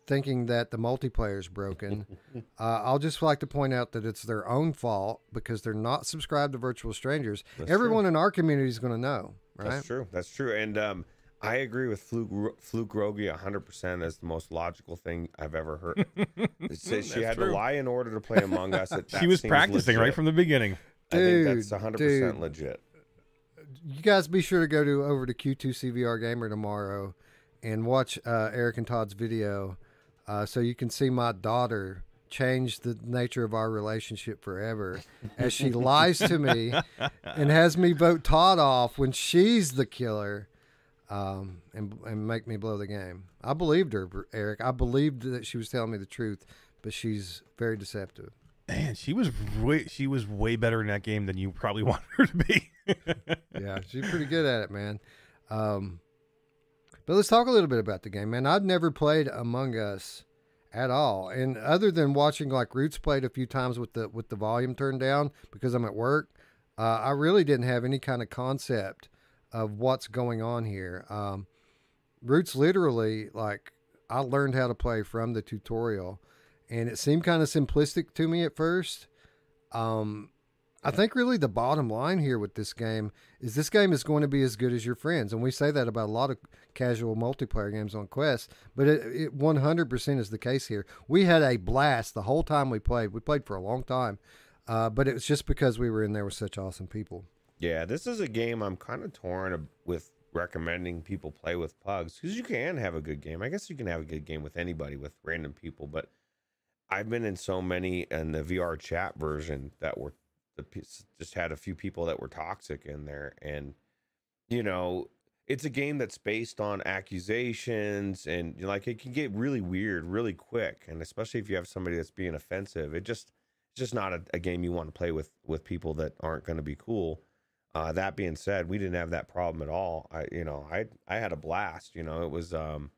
thinking that the multiplayer is broken, uh, I'll just like to point out that it's their own fault because they're not subscribed to Virtual Strangers. That's Everyone in our community is going to know, right? That's true. That's true. And um, I agree with Fluke, Fluke Rogi 100% as the most logical thing I've ever heard. She That's had to lie in order to play Among Us. She was practicing right from the beginning. I think that's 100% dude. legit. You guys be sure to go to over to Q2CVR Gamer tomorrow and watch uh, Eric and Todd's video uh, so you can see my daughter change the nature of our relationship forever as she lies to me and has me vote Todd off when she's the killer um, and, and make me blow the game. I believed her, Eric. I believed that she was telling me the truth, but she's very deceptive. Man, she was way she was way better in that game than you probably wanted her to be. yeah, she's pretty good at it, man. Um, but let's talk a little bit about the game, man. I'd never played Among Us at all, and other than watching like Roots played a few times with the with the volume turned down because I'm at work, uh, I really didn't have any kind of concept of what's going on here. Um, Roots literally like I learned how to play from the tutorial, and it seemed kind of simplistic to me at first. Um, I think really the bottom line here with this game is this game is going to be as good as your friends, and we say that about a lot of casual multiplayer games on Quest, but it, it 100% is the case here. We had a blast the whole time we played. We played for a long time, uh, but it was just because we were in there with such awesome people. Yeah, this is a game I'm kind of torn with recommending people play with pugs because you can have a good game. I guess you can have a good game with anybody, with random people, but I've been in so many in the VR chat version that were the just had a few people that were toxic in there, and you know, it's a game that's based on accusations, and you know, like it can get really weird really quick, and especially if you have somebody that's being offensive, it just it's just not a, a game you want to play with with people that aren't going to be cool. Uh, that being said, we didn't have that problem at all. I, you know, I I had a blast. You know, it was um,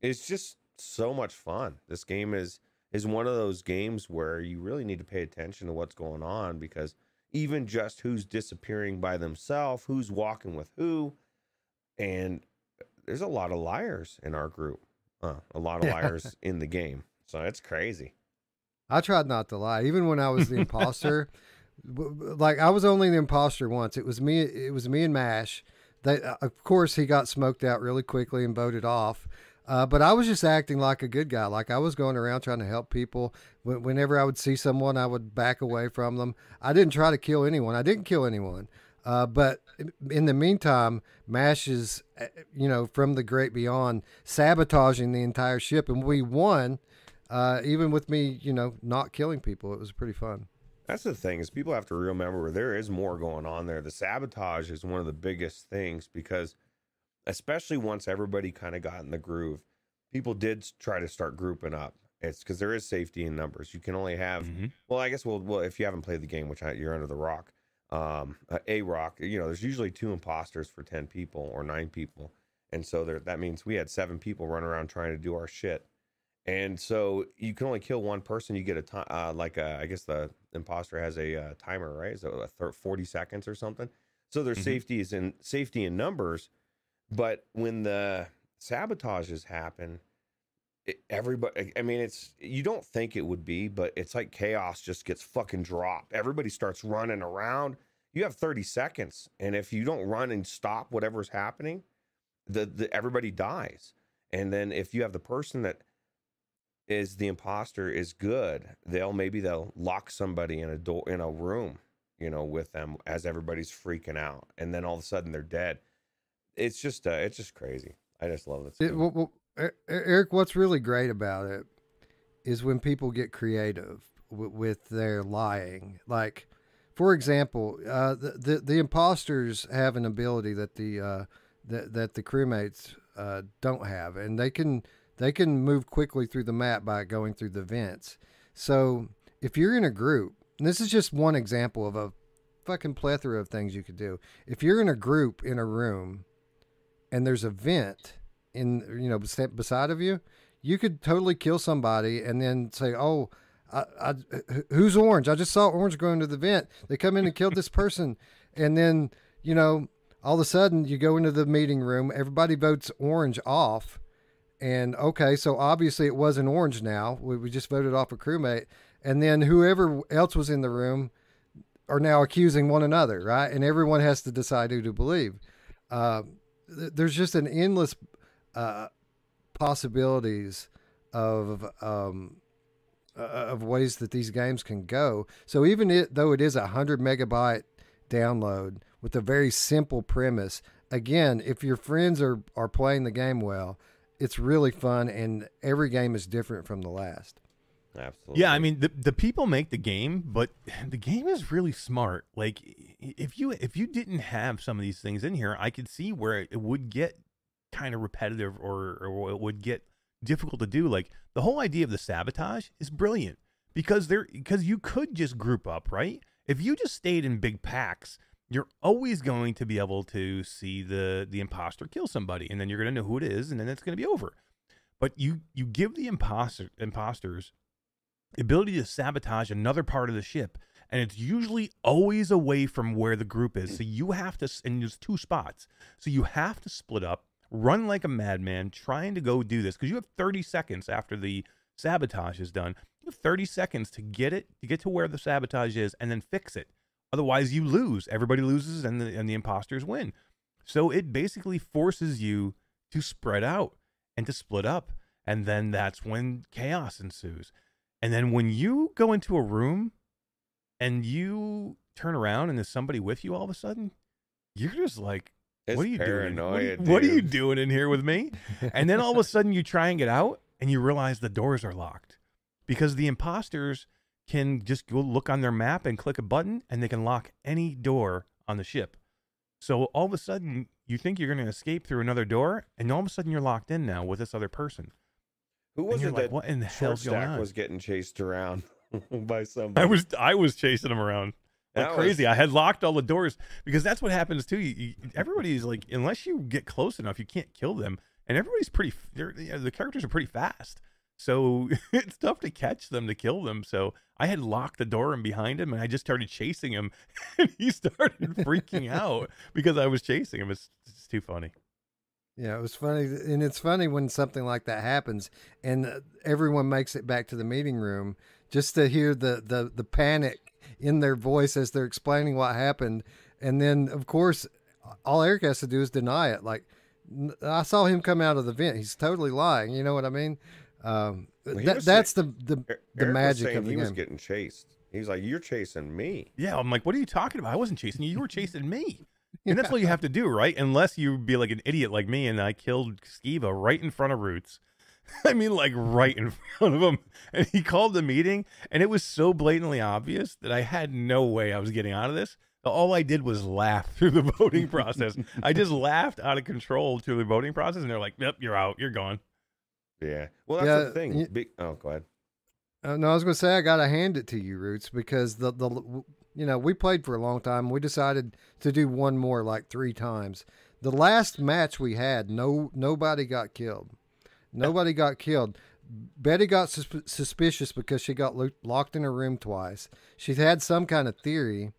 it's just so much fun. This game is is one of those games where you really need to pay attention to what's going on because even just who's disappearing by themselves, who's walking with who, and there's a lot of liars in our group. Uh, a lot of liars in the game, so it's crazy. I tried not to lie, even when I was the imposter. like I was only the imposter once. It was me. It was me and Mash. They, uh, of course, he got smoked out really quickly and voted off. Uh, but I was just acting like a good guy. Like I was going around trying to help people. Whenever I would see someone, I would back away from them. I didn't try to kill anyone. I didn't kill anyone. Uh, but in the meantime, Mash is, uh, you know, from the great beyond, sabotaging the entire ship, and we won. Uh, even with me, you know, not killing people, it was pretty fun. That's the thing is people have to remember there is more going on there. The sabotage is one of the biggest things because especially once everybody kind of got in the groove, people did try to start grouping up. It's because there is safety in numbers. You can only have Mhm. well, I guess well, well, if you haven't played the game, which I, you're under the rock, um, a rock. You know, there's usually two imposters for ten people or nine people, and so there that means we had seven people running around trying to do our shit. And so you can only kill one person. You get a time, uh, like a, I guess the imposter has a uh, timer, right? So a thir- forty seconds or something. So there's Mhm. safety is in safety in numbers, but when the sabotages happen, it, everybody. I mean, it's you don't think it would be, but it's like chaos just gets fucking dropped. Everybody starts running around. You have thirty seconds, and if you don't run and stop whatever's happening, the, the everybody dies. And then if you have the person that is the imposter is good, they'll maybe they'll lock somebody in a door in a room, you know, with them as everybody's freaking out, and then all of a sudden they're dead. It's just uh, it's just crazy. I just love this. It, well, well, Eric, what's really great about it is when people get creative w- with their lying. Like, for example, uh, the, the the imposters have an ability that the uh, that that the crewmates uh, don't have, and they can they can move quickly through the map by going through the vents. So if you're in a group, and this is just one example of a fucking plethora of things you could do. If you're in a group in a room, and there's a vent in you know beside of you, you could totally kill somebody and then say, "Oh, I, I, who's orange? I just saw orange going to the vent. They come in and killed this person," and then you know all of a sudden you go into the meeting room, everybody votes orange off, and okay, so obviously it wasn't orange now. We, we just voted off a crewmate, and then whoever else was in the room are now accusing one another, right? And everyone has to decide who to believe. Uh, there's just an endless uh, possibilities of um, uh, of ways that these games can go. So even it, though it is a hundred megabyte download with a very simple premise, again, if your friends are are playing the game well, it's really fun, and every game is different from the last. Absolutely. Yeah, I mean the the people make the game, but the game is really smart. Like if you if you didn't have some of these things in here, I could see where it would get kind of repetitive or or it would get difficult to do. Like the whole idea of the sabotage is brilliant because there because you could just group up, right? If you just stayed in big packs, you're always going to be able to see the the imposter kill somebody, and then you're going to know who it is, and then it's going to be over. But you you give the imposter imposters ability to sabotage another part of the ship and it's usually always away from where the group is. So you have to and there's two spots. So you have to split up run like a madman trying to go do this because you have 30 seconds after the sabotage is done. You have 30 seconds to get it to get to where the sabotage is and then fix it. Otherwise you lose. Everybody loses and the and the imposters win. So it basically forces you to spread out and to split up and then that's when chaos ensues and then when you go into a room and you turn around and there's somebody with you all of a sudden, you're just like, It's what are you doing? What are, what are you doing in here with me? and then all of a sudden you try and get out and you realize the doors are locked because the imposters can just go look on their map and click a button and they can lock any door on the ship. So all of a sudden you think you're going to escape through another door and all of a sudden you're locked in now with this other person. Who was it like, that what in the stack was getting chased around by somebody? I was I was chasing him around like That crazy. was- I had locked all the doors because that's what happens too. You, you, everybody's like, unless you get close enough, you can't kill them. And everybody's pretty. you know, the characters are pretty fast, so it's tough to catch them to kill them. So I had locked the door in behind him, and I just started chasing him, and he started freaking out because I was chasing him. It's, it's too funny. Yeah, it was funny, and it's funny when something like that happens, and uh, everyone makes it back to the meeting room just to hear the the the panic in their voice as they're explaining what happened, and then of course, all Eric has to do is deny it. Like, I saw him come out of the vent; he's totally lying. You know what I mean? Um, Well, that, was that's the the, the Eric was magic of the he was getting chased. He's like, "You're chasing me." Yeah, I'm like, what are you talking about? I wasn't chasing you. You were chasing me. And that's what you have to do, right? Unless you be like an idiot like me and I killed Skiva right in front of Roots. I mean, like right in front of him. And he called the meeting, and it was so blatantly obvious that I had no way I was getting out of this. All I did was laugh through the voting process. I just laughed out of control through the voting process, and they're like, yep, you're out. You're gone. Yeah. Well, that's Yeah, the thing. y- Big, oh, go ahead. Uh, no, I was going to say I got to hand it to you, Roots, because the the you know, we played for a long time. We decided to do one more like three times. The last match we had, no nobody got killed. Nobody got killed. Betty got sus- suspicious because she got lo- locked in her room twice. She had some kind of theory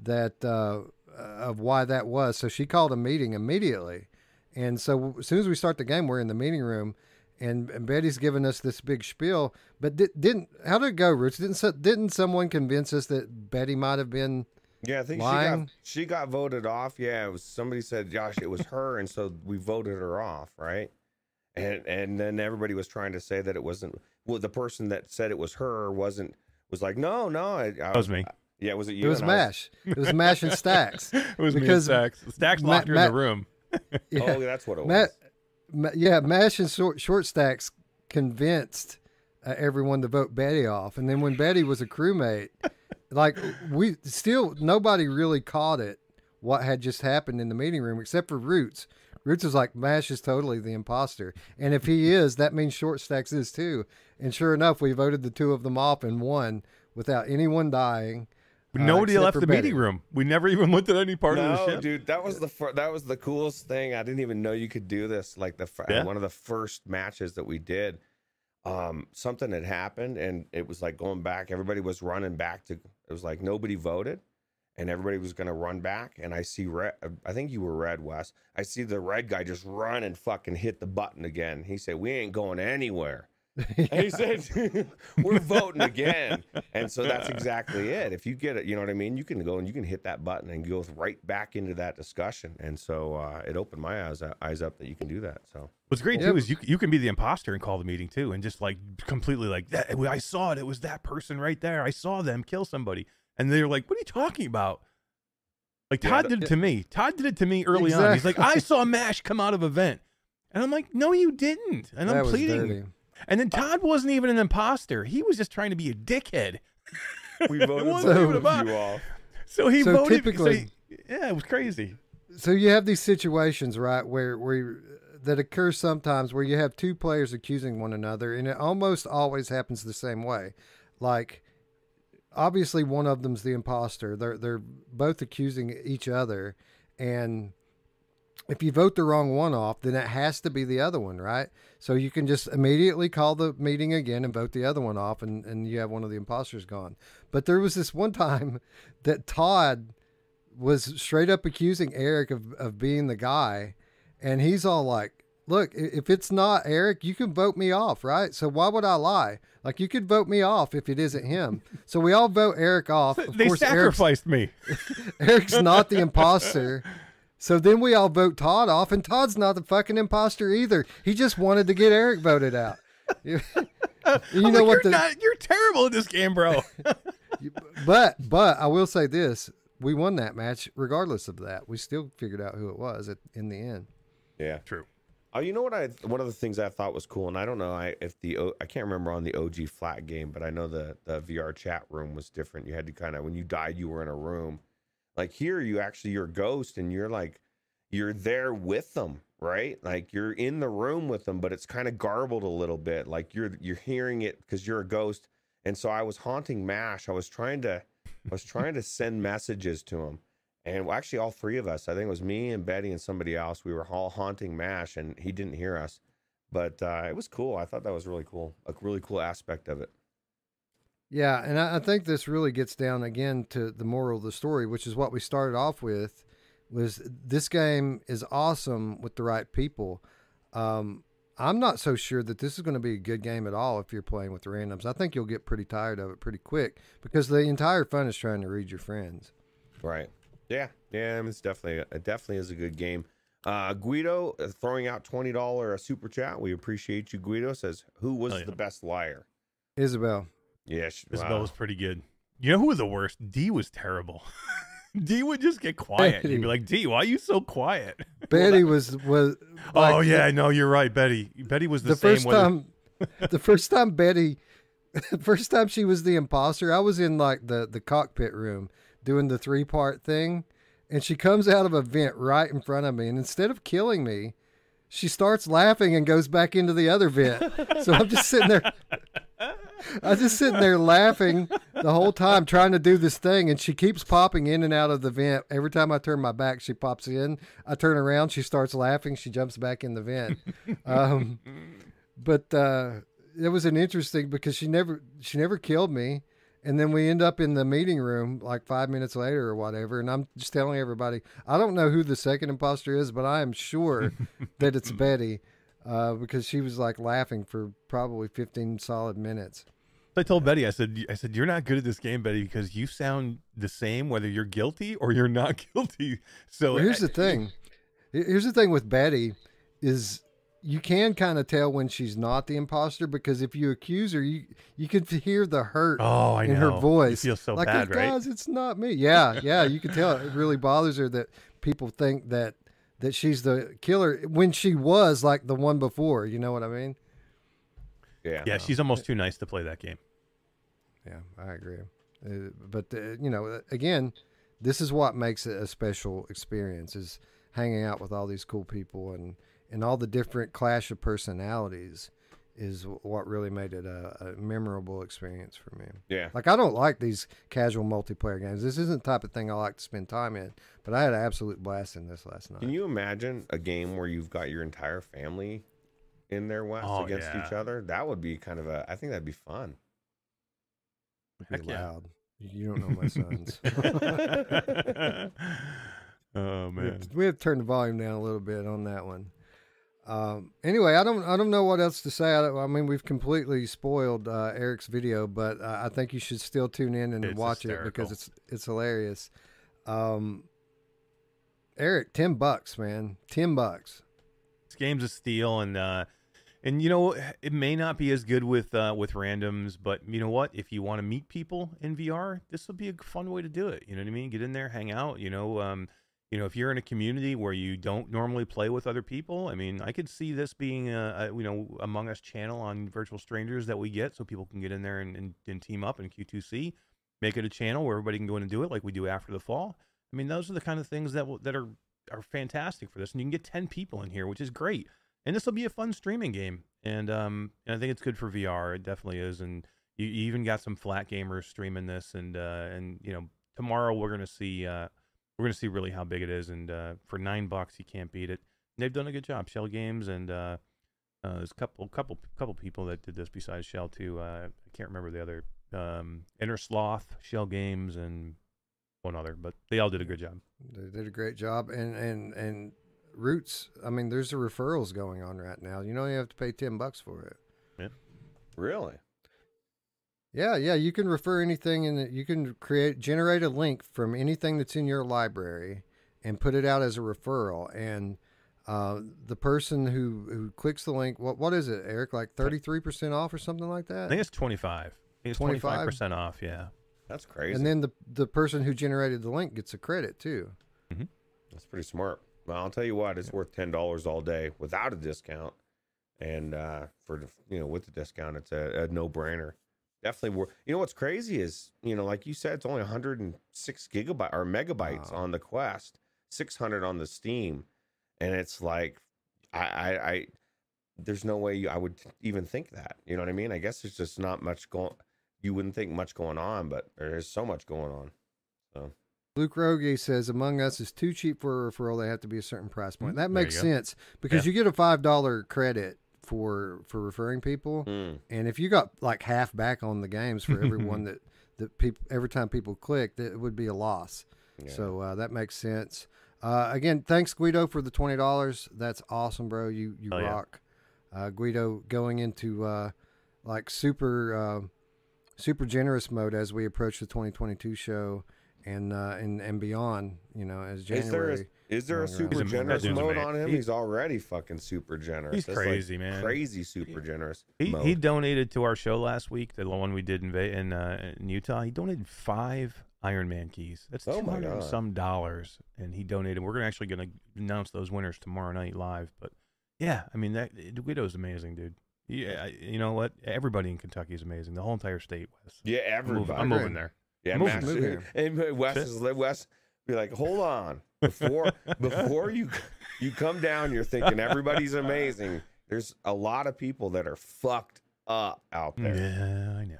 that uh, of why that was, so she called a meeting immediately. And so as soon as we start the game, we're in the meeting room, and, and Betty's given us this big spiel. But di- didn't how did it go, Roots? Didn't so- didn't someone convince us that Betty might have been? Yeah, I think she got she got voted off. Yeah, it was somebody said, Josh, it was her, and so we voted her off, right? And and then everybody was trying to say that it wasn't. Well, the person that said it was her wasn't was like, no, no, I, I That was me. Yeah, was it you? It was And I Mash. It was Mash and Stacks. It was Because me and Stacks. Stacks Ma- locked her Ma- in the room. Yeah. Oh, that's what it was. Matt, Ma- yeah, Mash and short, short Stacks convinced uh, everyone to vote Betty off, and then when Betty was a crewmate, like we still nobody really caught it what had just happened in the meeting room except for Roots. Roots was like Mash is totally the imposter, and if he is, that means Short Stacks is too. And sure enough, we voted the two of them off and won without anyone dying. Uh, Nobody except left the Betty. meeting room. We never even looked at any part of the no, ship. dude, that was the fir- that was the coolest thing. I didn't even know you could do this. Like the fir- Yeah. one of the first matches that we did, um, something had happened, and it was like going back. Everybody was running back to. It was like nobody voted, and everybody was gonna run back. And I see red. I think you were red, Wes. I see the red guy just run and fucking hit the button again. He said, "We ain't going anywhere." And he said, "We're voting again," and so that's exactly it. If you get it, you know what I mean. You can go and you can hit that button and go right back into that discussion. And so uh, it opened my eyes eyes up that you can do that. So What's great Yeah. too is you you can be the imposter and call the meeting too, and just like completely like that. I saw it. It was that person right there. I saw them kill somebody, and they're like, "What are you talking about?" Like Todd that- did it to me. Todd did it to me early on. He's like, "I saw Mash come out of a vent," and I'm like, "No, you didn't." And that I'm was pleading. Dirty. And then Todd wasn't even an imposter. He was just trying to be a dickhead. we voted wasn't So- about- you off. So he So voted. typically- so he- yeah, it was crazy. so you have these situations right where where that occur sometimes where you have two players accusing one another and it almost always happens the same way like obviously one of them's the imposter they're they're both accusing each other and if you vote the wrong one off then it has to be the other one right so you can just immediately call the meeting again and vote the other one off and, and you have one of the imposters gone but there was this one time that todd was straight up accusing Eric of, of being the guy. And he's all like, look, if it's not Eric, you can vote me off, right? So why would I lie? Like, you could vote me off if it isn't him. So we all vote Eric off. Of they course, Eric's, sacrificed me. Eric's not the imposter. So then we all vote Todd off, and Todd's not the fucking imposter either. He just wanted to get Eric voted out. you I'm know like, what you're the not, you're terrible at this game, bro. but but I will say this: we won that match regardless of that. We still figured out who it was at, in the end. Yeah. True. Oh, you know what? I one of the things I thought was cool, and I don't know I, if the I can't remember on the OG flat game, but I know the the VR chat room was different. You had to kind of when you died, you were in a room. Like here, you actually you're a ghost, and you're like you're there with them, right? Like you're in the room with them, but it's kind of garbled a little bit. Like you're you're hearing it because you're a ghost. And so I was haunting Mash. I was trying to I was trying to send messages to him. And actually, all three of us, I think it was me and Betty and somebody else, we were all haunting MASH and he didn't hear us. But uh, it was cool. I thought that was really cool. A really cool aspect of it. Yeah, and I, I think this really gets down again to the moral of the story, which is what we started off with. Was this game is awesome with the right people. Um, I'm not so sure that this is going to be a good game at all if you're playing with randoms. I think you'll get pretty tired of it pretty quick because the entire fun is trying to read your friends. Right. Yeah. Yeah. It's definitely, it definitely is a good game. Uh, Guido uh, throwing out $20 a super chat. We appreciate you, Guido. Says, who was Oh, yeah. the best liar? Isabel, Yeah. she- Isabel wow. was pretty good. You know who was the worst? D was terrible. D would just get quiet. You'd be like, D, why are you so quiet? Betty was was. oh like, yeah, no, you're right, Betty. Betty was the, the same first whether- time the first time Betty the first time she was the imposter, I was in like the the cockpit room doing the three part thing, and she comes out of a vent right in front of me, and instead of killing me, she starts laughing and goes back into the other vent. so I'm just sitting there. I was just sitting there laughing the whole time, trying to do this thing, and she keeps popping in and out of the vent. Every time I turn my back, she pops in. I turn around, she starts laughing. She jumps back in the vent. Um, but uh, it was an interesting because she never she never killed me, and then we end up in the meeting room like five minutes later or whatever, and I'm just telling everybody I don't know who the second imposter is, but I am sure that it's Betty uh, because she was like laughing for probably 15 solid minutes. So I told Betty, I said, I said, you're not good at this game, Betty, because you sound the same whether you're guilty or you're not guilty. So Well, here's the thing. Here's the thing with Betty is you can kind of tell when she's not the imposter because if you accuse her, you you can hear the hurt Oh, I in know. her voice. You feel so like, bad, right? guys, it's not me. Yeah, yeah, you can tell it really bothers her that people think that that she's the killer when she was like the one before. You know what I mean? Yeah. Yeah, she's almost too nice to play that game. Yeah, I agree. Uh, but uh, you know, again, this is what makes it a special experience: is hanging out with all these cool people and and all the different clash of personalities is what really made it a, a memorable experience for me. Yeah. Like I don't like these casual multiplayer games. This isn't the type of thing I like to spend time in. But I had an absolute blast in this last night. Can you imagine a game where you've got your entire family in there, Wes, Oh, against each other? That would be kind of a. I think that'd be fun. It'd be Heck yeah. loud. You don't know my sons. oh We man. have, we have to turn the volume down a little bit on that one. Um, anyway, I don't I don't know what else to say. I, I mean, we've completely spoiled uh, Eric's video, but uh, I think you should still tune in and It's watch it because it's it's hilarious. Um, Eric, ten bucks, man, ten bucks. This game's a steal, and uh, and you know it may not be as good with uh, with randoms, but you know what? If you want to meet people in VR, this will be a fun way to do it. You know what I mean? Get in there, hang out. You know, um, you know, if you're in a community where you don't normally play with other people, I mean, I could see this being a, a you know Among Us channel on Virtual Strangers that we get, so people can get in there and, and, and team up in Q2C. Make it a channel where everybody can go in and do it like we do after the fall. I mean, those are the kind of things that will, that are are fantastic for this, and you can get ten people in here, which is great. And this will be a fun streaming game, and um, and I think it's good for VR. It definitely is, and you, you even got some flat gamers streaming this, and uh, and you know tomorrow we're gonna see uh, we're gonna see really how big it is, and uh, for nine bucks you can't beat it. And they've done a good job. Schell Games and uh, uh, there's a couple couple couple people that did this besides Schell too. Uh, I can't remember the other um, Inner Sloth, Schell Games, and one other, but they all did a good job. They did a great job, and and and Roots. I mean, there's the referrals going on right now. You don't even have to pay ten bucks for it. Yeah. Really? Yeah, yeah, you can refer anything and you can create generate a link from anything that's in your library and put it out as a referral and uh, the person who, who clicks the link, what what is it, Eric? Like thirty three percent off or something like I that. think it's twenty five. I think it's twenty 25? five percent off. Yeah. That's crazy. And then the the person who generated the link gets a credit too. That's pretty smart. Well, I'll tell you what, it's worth ten dollars all day without a discount, and uh, for you know with the discount, it's a, a no brainer. Definitely worth. You know what's crazy is you know like you said, it's only 106 gigabyte or megabytes Wow. on the Quest, 600 on the Steam, and it's like I I, I there's no way you, I would even think that. You know what I mean? I guess there's just not much going. You wouldn't think much going on, but there is so much going on. So Luke Rogie says Among Us is too cheap for a referral. They have to be a certain price point. Mm, That makes sense because you get a five dollar credit for for referring people. mm, And if you got like half back on the games for everyone that that people every time people click, that it would be a loss. yeah. So uh, that makes sense. Uh, again, thanks Guido for the twenty dollars. That's awesome, bro. You you Oh, yeah. rock. Uh, Guido going into uh, like super uh, super generous mode as we approach the twenty twenty two show and uh, and and beyond. You know, as Is there a, January. Is there a going around. super a- generous mode on him? he- He's already fucking super generous. He's That's like crazy, man. Crazy super generous. He mode. he donated to our show last week, the one we did in in, uh, in Utah. He donated five Iron Man keys. That's Oh two my hundred some dollars, and he donated. We're gonna actually gonna announce those winners tomorrow night live. But yeah, I mean that Guido's amazing, dude. Yeah, you know what? Everybody in Kentucky is amazing. The whole entire state was. yeah, I'm moving, everybody. I'm moving there. yeah, Move- Max- move here. and Wes Shit. is Wes be like, hold on, before before you you come down, you're thinking everybody's amazing. There's a lot of people that are fucked up out there. Yeah, I know.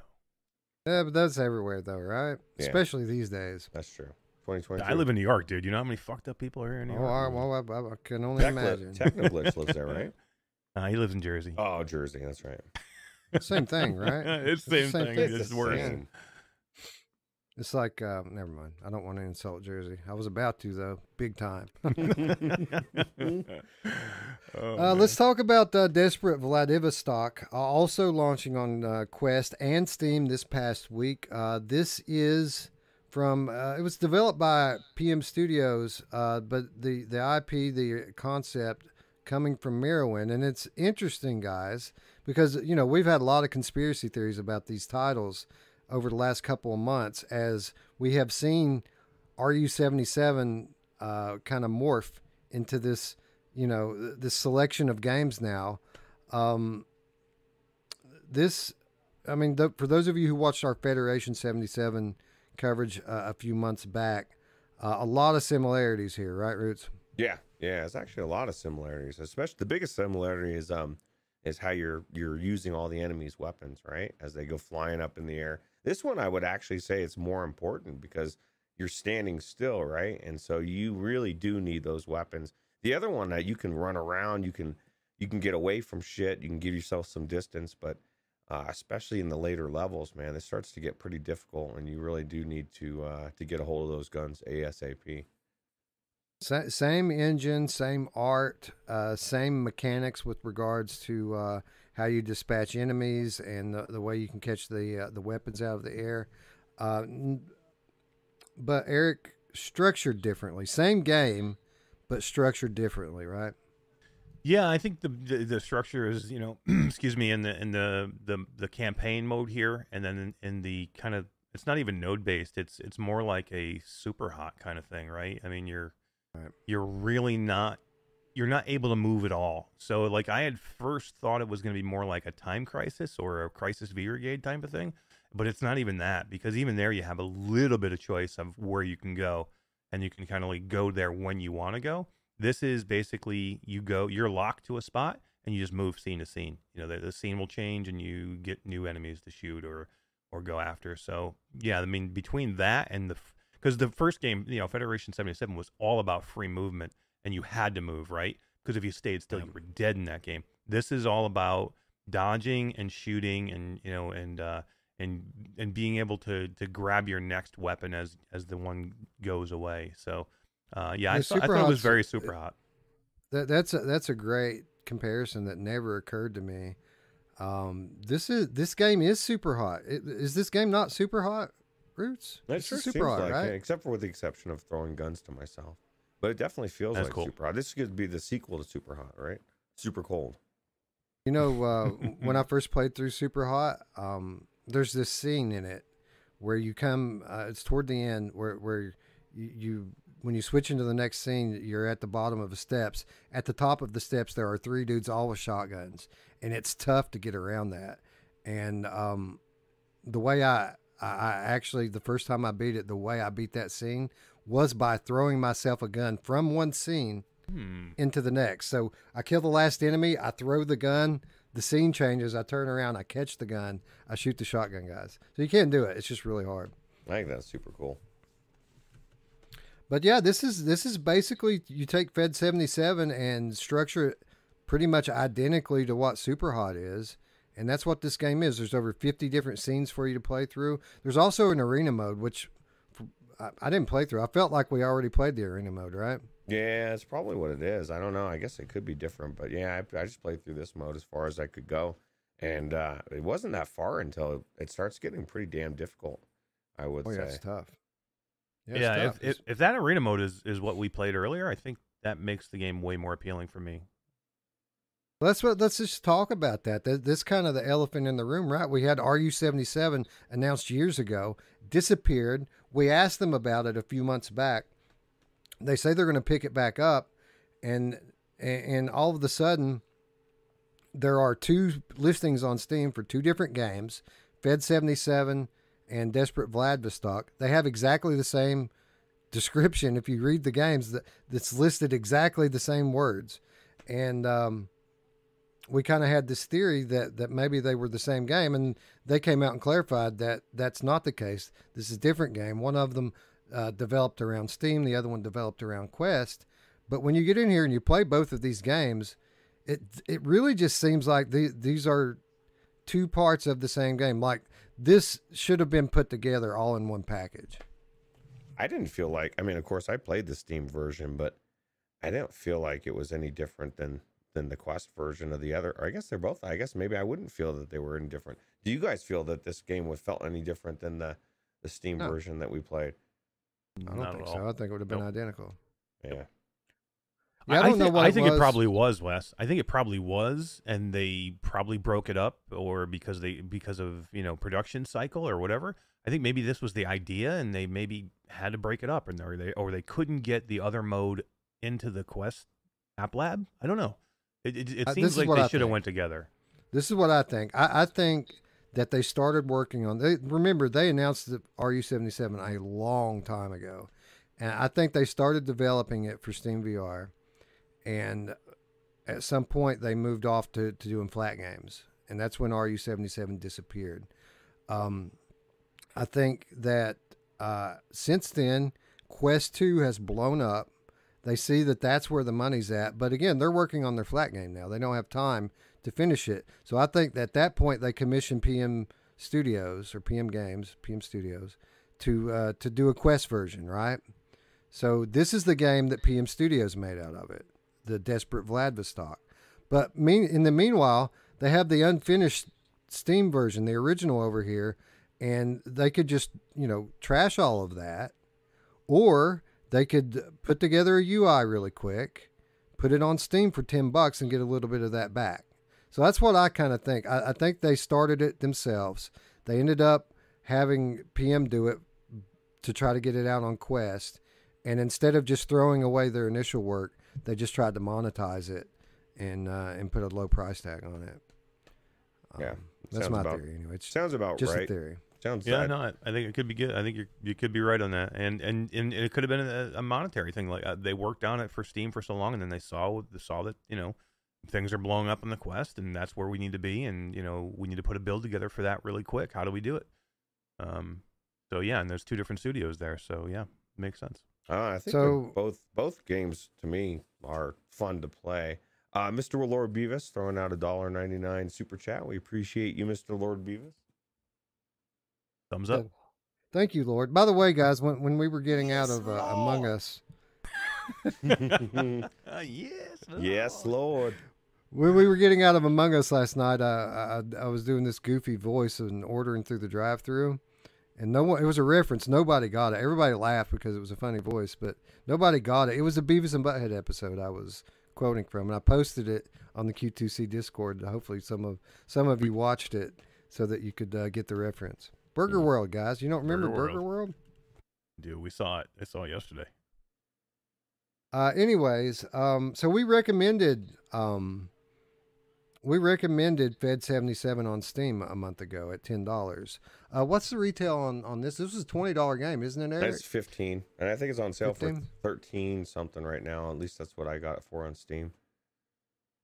Yeah, but that's everywhere though, right? Yeah. Especially these days. That's true. 2022. I live in New York, dude. You know how many fucked up people are here in New Oh, York? I, well, I, I- I can only imagine. Technoblitz lives there, right? Uh, he lives in Jersey. Oh, Jersey. That's right. Same thing, right? it's the It's the same same thing. thing. It's It's the worse. same. It's like, uh, never mind. I don't want to insult Jersey. I was about to though, big time. Oh, Uh, let's talk about uh, Desperate Vladivostok, uh, also launching on uh, Quest and Steam this past week. Uh, this is from, uh, it was developed by PM Studios, uh, but the, the IP, the concept coming from Merowin. And it's interesting, guys, because, you know, we've had a lot of conspiracy theories about these titles over the last couple of months as we have seen RU77 uh, kind of morph into this you know this selection of games now um this i mean th- for those of you who watched our federation 77 coverage uh, a few months back uh, a lot of similarities here right roots Yeah, yeah. It's actually a lot of similarities. Especially the biggest similarity is um is how you're you're using all the enemy's weapons, right? As they go flying up in the air. This one I would actually say it's more important because you're standing still, right? And so you really do need those weapons. The other one that you can run around, you can you can get away from shit, you can give yourself some distance, but uh, especially in the later levels, man, this starts to get pretty difficult, and you really do need to uh, to get a hold of those guns asap. Sa- same engine same art uh, same mechanics with regards to uh, how you dispatch enemies and the, the way you can catch the uh, the weapons out of the air uh, but eric structured differently same game but structured differently right Yeah, I think the, the the structure is you know, excuse me, in the in the the the campaign mode here, and then in, in the kind of it's not even node based. It's it's more like a super hot kind of thing, right? I mean, you're Right. you're really not you're not able to move at all. So like I had first thought it was going to be more like a time crisis or a Crisis VRigade type of thing, but it's not even that because even there you have a little bit of choice of where you can go, and you can kind of like go there when you want to go. This is basically you go, you're locked to a spot, and you just move scene to scene. You know, the, the scene will change, and you get new enemies to shoot or or go after. So yeah, I mean, between that and the because the first game, you know, Federation seventy seven was all about free movement, and you had to move right because if you stayed still, you were dead in that game. This is all about dodging and shooting, and you know, and uh, and and being able to to grab your next weapon as as the one goes away. So. Uh, yeah, I, Yeah, thought, I Super thought it was very super hot. That that's a, that's a great comparison that never occurred to me. Um, this is this game is super hot. I- Is this game not super hot? Roots. It sure super seems hot, like right? it, except for with the exception of throwing guns to myself. But it definitely feels That's like cool. super hot. This could be the sequel to Super Hot, right? Super cold. You know, uh, when I first played through Super Hot, um, there's this scene in it where you come. Uh, it's toward the end where where you, you when you switch into the next scene, you're at the bottom of the steps. At the top of the steps, there are three dudes all with shotguns, and it's tough to get around that. And um, the way I, I I actually the first time I beat it, the way I beat that scene was by throwing myself a gun from one scene Hmm. into the next. So I kill the last enemy, I throw the gun, the scene changes, I turn around, I catch the gun, I shoot the shotgun guys. So you can't do it. It's just really hard. I think that's super cool. But yeah, this is this is basically you take Fed 77 and structure it pretty much identically to what Super Hot is. And that's what this game is. There's over 50 different scenes for you to play through. There's also an arena mode, which I, I didn't play through. I felt like we already played the arena mode, right? Yeah, it's probably what it is. I don't know. I guess it could be different, but yeah, I, I just played through this mode as far as I could go, and uh, it wasn't that far until it starts getting pretty damn difficult. I would Oh, yeah, say. it's tough. Yeah, it's if, tough. if if that arena mode is is what we played earlier, I think that makes the game way more appealing for me. Let's let's just talk about that. That this kind of the elephant in the room, right? We had RU seventy seven announced years ago, disappeared. We asked them about it a few months back. They say they're going to pick it back up, and and all of a sudden, there are two listings on Steam for two different games, Fed seventy seven and Desperate Vladivostok. They have exactly the same description. If you read the games, that that's listed exactly the same words, and um, we kind of had this theory that that maybe they were the same game, and they came out and clarified that that's not the case. This is a different game. One of them uh, developed around Steam, the other one developed around Quest. But when you get in here and you play both of these games, it it really just seems like the, these are two parts of the same game. Like this should have been put together all in one package. I didn't feel like. I mean, of course, I played the Steam version, but I didn't feel like it was any different than than the Quest version of the other. Or I guess they're both. I guess maybe I wouldn't feel that they were any different. Do you guys feel that this game was felt any different than the the Steam No. version that we played? I don't Not think so. I think it would have been Nope. identical. Yeah. Yeah, I I, don't know think, what I it think it was. probably was Wes. I think it probably was, and they probably broke it up, or because they because of you know production cycle or whatever. I think maybe this was the idea, and they maybe had to break it up, and or they or they couldn't get the other mode into the Quest App Lab. I don't know. It it, it Uh, seems is like they should have went together. This is what I think. I, I think that they started working on. They remember they announced the RU seventy seven a long time ago, and I think they started developing it for Steam VR, and at some point they moved off to, to doing flat games, and that's when RU seventy seven disappeared. Um, I think that uh, since then, Quest two has blown up. They see that that's where the money's at, but again, they're working on their flat game now. They don't have time to finish it. So I think at that point they commissioned PM Studios or PM Games, PM Studios, to uh, to do a Quest version, right? So this is the game that PM Studios made out of it, the Desperate Vladivostok. But mean in the meanwhile, they have the unfinished Steam version, the original over here, and they could just you know trash all of that, or they could put together a UI really quick, put it on Steam for ten bucks, and get a little bit of that back. So that's what I kind of think. I, I think they started it themselves. They ended up having PM do it to try to get it out on Quest, and instead of just throwing away their initial work, they just tried to monetize it and uh, and put a low price tag on it. Yeah, Um, that's my about- theory. Anyway, it's Sounds about just a right. theory. Sounds Yeah, I- no, I, I think it could be good. I think you you could be right on that, and and and it could have been a, a monetary thing. Like uh, they worked on it for Steam for so long, and then they saw they saw that you know things are blowing up on the Quest, and that's where we need to be, and you know we need to put a build together for that really quick. How do we do it? Um, so yeah, and there's two different studios there, so yeah, makes sense. Uh, I think So- both both games to me are fun to play. Uh, Mr. Lord Beavis throwing out a dollar ninety nine super chat. We appreciate you, Mr. Lord Beavis. Thumbs up. Thank you, Lord. By the way, guys, when when we were getting out of uh, Among Us, yes. yes, Lord. when we were getting out of Among Us last night, I, I I was doing this goofy voice and ordering through the drive-through, and no one. It was a reference. Nobody got it. Everybody laughed because it was a funny voice, but nobody got it. It was a Beavis and Butthead episode I was quoting from, and I posted it on the Q2C Discord. Hopefully, some of some of you watched it so that you could uh, get the reference. Burger Yeah. World, guys. You don't remember Burger Burger World? Dude, we saw it. I saw it yesterday. Uh, anyways, um, so we recommended um, we recommended Fed seventy seven on Steam a month ago at ten dollars. Uh, what's the retail on on this? This is a twenty dollar game, isn't it, Eric? That's fifteen, and I think it's on sale 15? for thirteen something right now. At least that's what I got it for on Steam.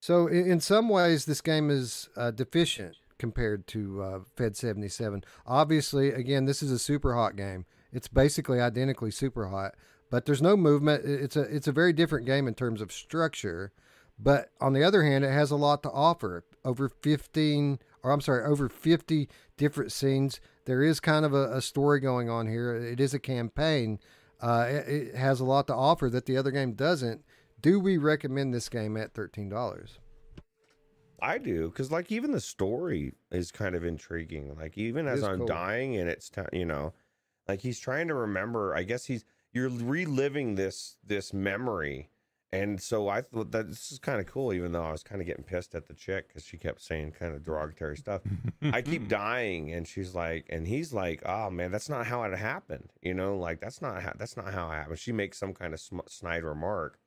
So in, in some ways, this game is uh, deficient compared to uh, Fed seventy seven. Obviously, again, this is a super hot game. It's basically identically super hot, but there's no movement. It's a it's a very different game in terms of structure. But on the other hand, it has a lot to offer. Over 15, or I'm sorry, over 50 different scenes. There is kind of a, a story going on here. It is a campaign. Uh, it, it has a lot to offer that the other game doesn't. Do we recommend this game at $13? I do because like even the story is kind of intriguing. Like even as I'm cool. dying and it's ti- you know, like he's trying to remember. I guess he's you're reliving this this memory, and so I thought that this is kind of cool. Even though I was kind of getting pissed at the chick because she kept saying kind of derogatory stuff. I keep dying, and she's like, and he's like, oh man, that's not how it happened. You know, like that's not how that's not how it happened. She makes some kind of sm- snide remark,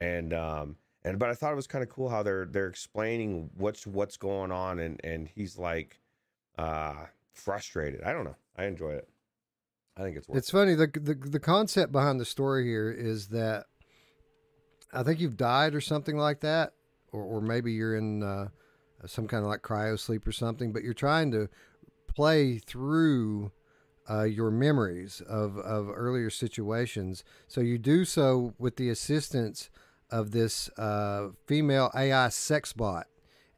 and um and but I thought it was kind of cool how they're they're explaining what's what's going on, and and he's like uh frustrated. I don't know. I enjoy it. I think it's worth. It's funny. The, the the concept behind the story here is that I think you've died or something like that, or, or maybe you're in uh, some kind of like cryo sleep or something, but you're trying to play through uh, your memories of, of earlier situations. So you do so with the assistance of this uh, female AI sex bot,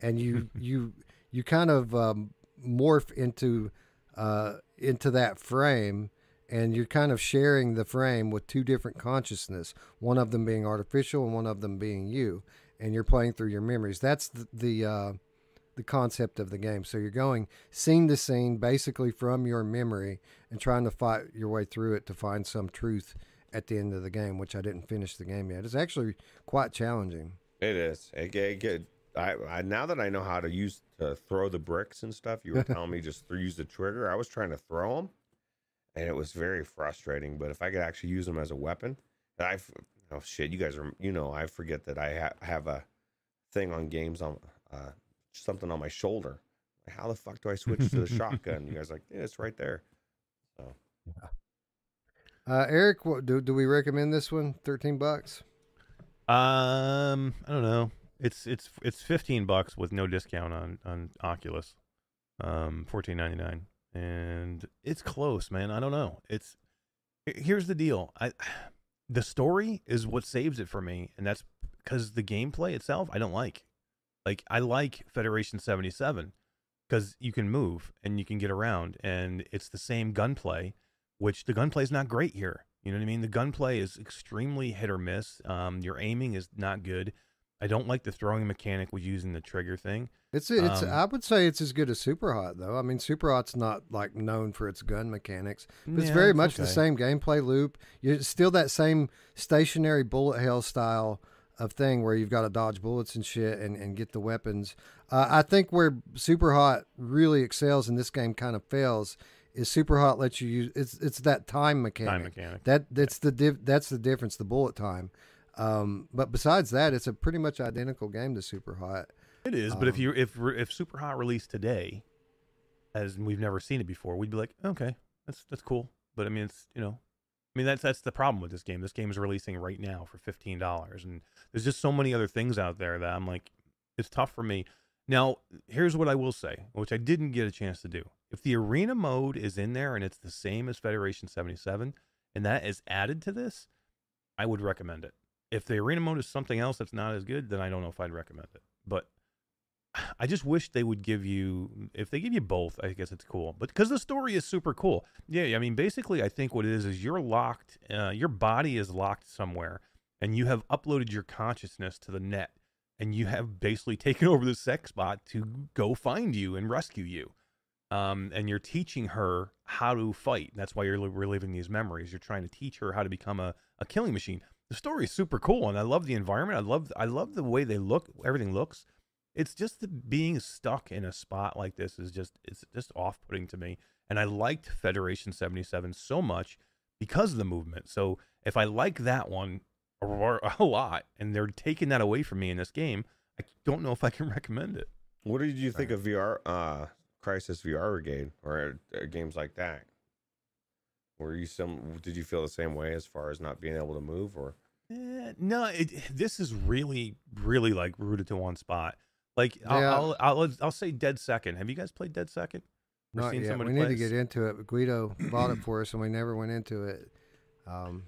and you you you kind of um, morph into uh, into that frame, and you're kind of sharing the frame with two different consciousness, one of them being artificial and one of them being you, and you're playing through your memories. That's the, the uh, the concept of the game. So you're going scene to scene, basically from your memory, and trying to fight your way through it to find some truth at the end of the game. Which I didn't finish the game yet. It's actually quite challenging. It is. It, it, it, I, I now that I know how to use to throw the bricks and stuff, you were telling me just th- use the trigger. I was trying to throw them, and it was very frustrating. But if I could actually use them as a weapon, I oh shit, you guys are you know I forget that I ha- have a thing on games on uh, something on my shoulder. How the fuck do I switch to the shotgun? You guys like yeah, it's right there. So Uh, Eric, what, do do we recommend this one? Thirteen bucks. Um, I don't know. It's it's it's fifteen bucks with no discount on on Oculus. Um, fourteen ninety nine, and it's close, man. I don't know. It's here's the deal. I the story is what saves it for me, and that's because the gameplay itself I don't like. Like I like Federation seventy seven because you can move and you can get around, and it's the same gunplay, which the gunplay is not great here. You know what I mean? The gunplay is extremely hit or miss. Um, your aiming is not good. I don't like the throwing mechanic with using the trigger thing. It's it's. Um, I would say it's as good as Super Hot though. I mean, Super Hot's not like known for its gun mechanics, but it's Yeah, very much the same gameplay loop. You're still that same stationary bullet hell style of thing where you've got to dodge bullets and shit and, and get the weapons. Uh, I think where Super Hot really excels and this game kind of fails is Super Hot lets you use it's it's that time mechanic. Time mechanic. That that's the diff, that's the difference. The bullet time. Um, but besides that, it's a pretty much identical game to Super Hot. It is, but if Um, you if if Super Hot released today, as we've never seen it before, we'd be like, okay, that's that's cool. But I mean, it's you know, I mean that's that's the problem with this game. This game is releasing right now for fifteen dollars, and there's just so many other things out there that I'm like, it's tough for me. Now, here's what I will say, which I didn't get a chance to do. If the arena mode is in there and it's the same as Federation 77, and that is added to this, I would recommend it. If the arena mode is something else that's not as good, then I don't know if I'd recommend it. But I just wish they would give you if they give you both, I guess it's cool. But because the story is super cool. Yeah, I mean basically I think what it is is you're locked uh, your body is locked somewhere and you have uploaded your consciousness to the net and you have basically taken over the sex bot to go find you and rescue you. Um, and you're teaching her how to fight. That's why you're reliving these memories. You're trying to teach her how to become a, a killing machine. The story is super cool, and I love the environment. I love I love the way they look. Everything looks. It's just the being stuck in a spot like this is just it's just off putting to me. And I liked Federation 77 so much because of the movement. So if I like that one a, a lot, and they're taking that away from me in this game, I don't know if I can recommend it. what did you think of VR uh Crisis VRigade or uh, games like that? Were you some did you feel the same way as far as not being able to move or Eh, no, it, this is really, really like rooted to one spot. Like I'll, Yeah. I'll, I'll, I'll say Dead Second. Have you guys played Dead Second? Or Not seen yet. somebody We need play to get into it. Guido bought it for us, and we never went into it. Um,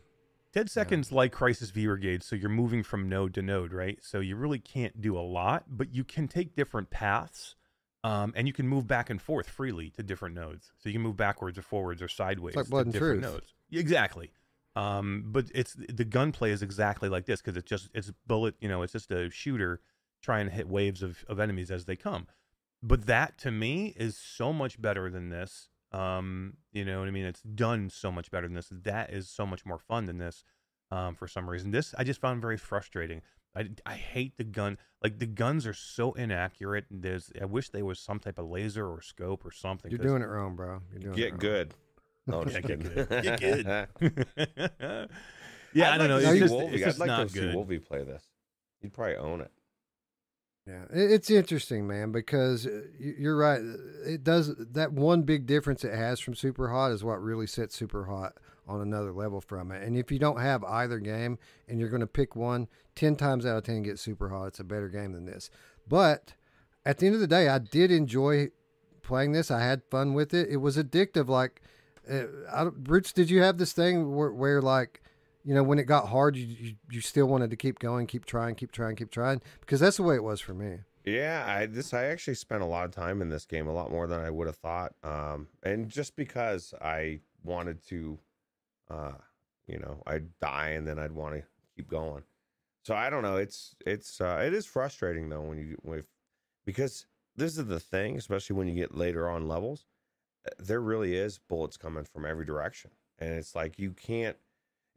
Dead Second's like Crisis VRigade, so you're moving from node to node, right? So you really can't do a lot, but you can take different paths, um, and you can move back and forth freely to different nodes. So you can move backwards or forwards or sideways like to Blood and different Truth. nodes. Exactly. Um, but it's the gunplay is exactly like this because it's just it's bullet, you know, it's just a shooter trying to hit waves of, of enemies as they come. But that to me is so much better than this. Um, you know what I mean? It's done so much better than this. That is so much more fun than this. Um, for some reason, this I just found very frustrating. I, I hate the gun. Like the guns are so inaccurate. There's I wish there was some type of laser or scope or something. You're doing it wrong, bro. You're doing it get wrong. good? Oh, Yeah, just get good. Get good. yeah, I'd I don't know. like It's just, Wolvie. it's just I'd like not to see good. Wolvie play this. He'd probably own it. Yeah, it's interesting, man, because uh, you're right. It does that one big difference it has from Super Hot is what really sets Super Hot on another level from it. And if you don't have either game and you're going to pick one, 10 times out of 10 get Super Hot. It's a better game than this. But at the end of the day, I did enjoy playing this. I had fun with it. It was addictive. Like, uh, I, Roots, did you have this thing where, where like, you know, when it got hard, you, you you still wanted to keep going, keep trying, keep trying, keep trying? Because that's the way it was for me. Yeah, I this I actually spent a lot of time in this game, a lot more than I would have thought. Um, and just because I wanted to, uh, you know, I'd die and then I'd want to keep going. So I don't know. It's it's uh, it is frustrating though when you with because this is the thing, especially when you get later on levels. uh, There really is bullets coming from every direction, and it's like you can't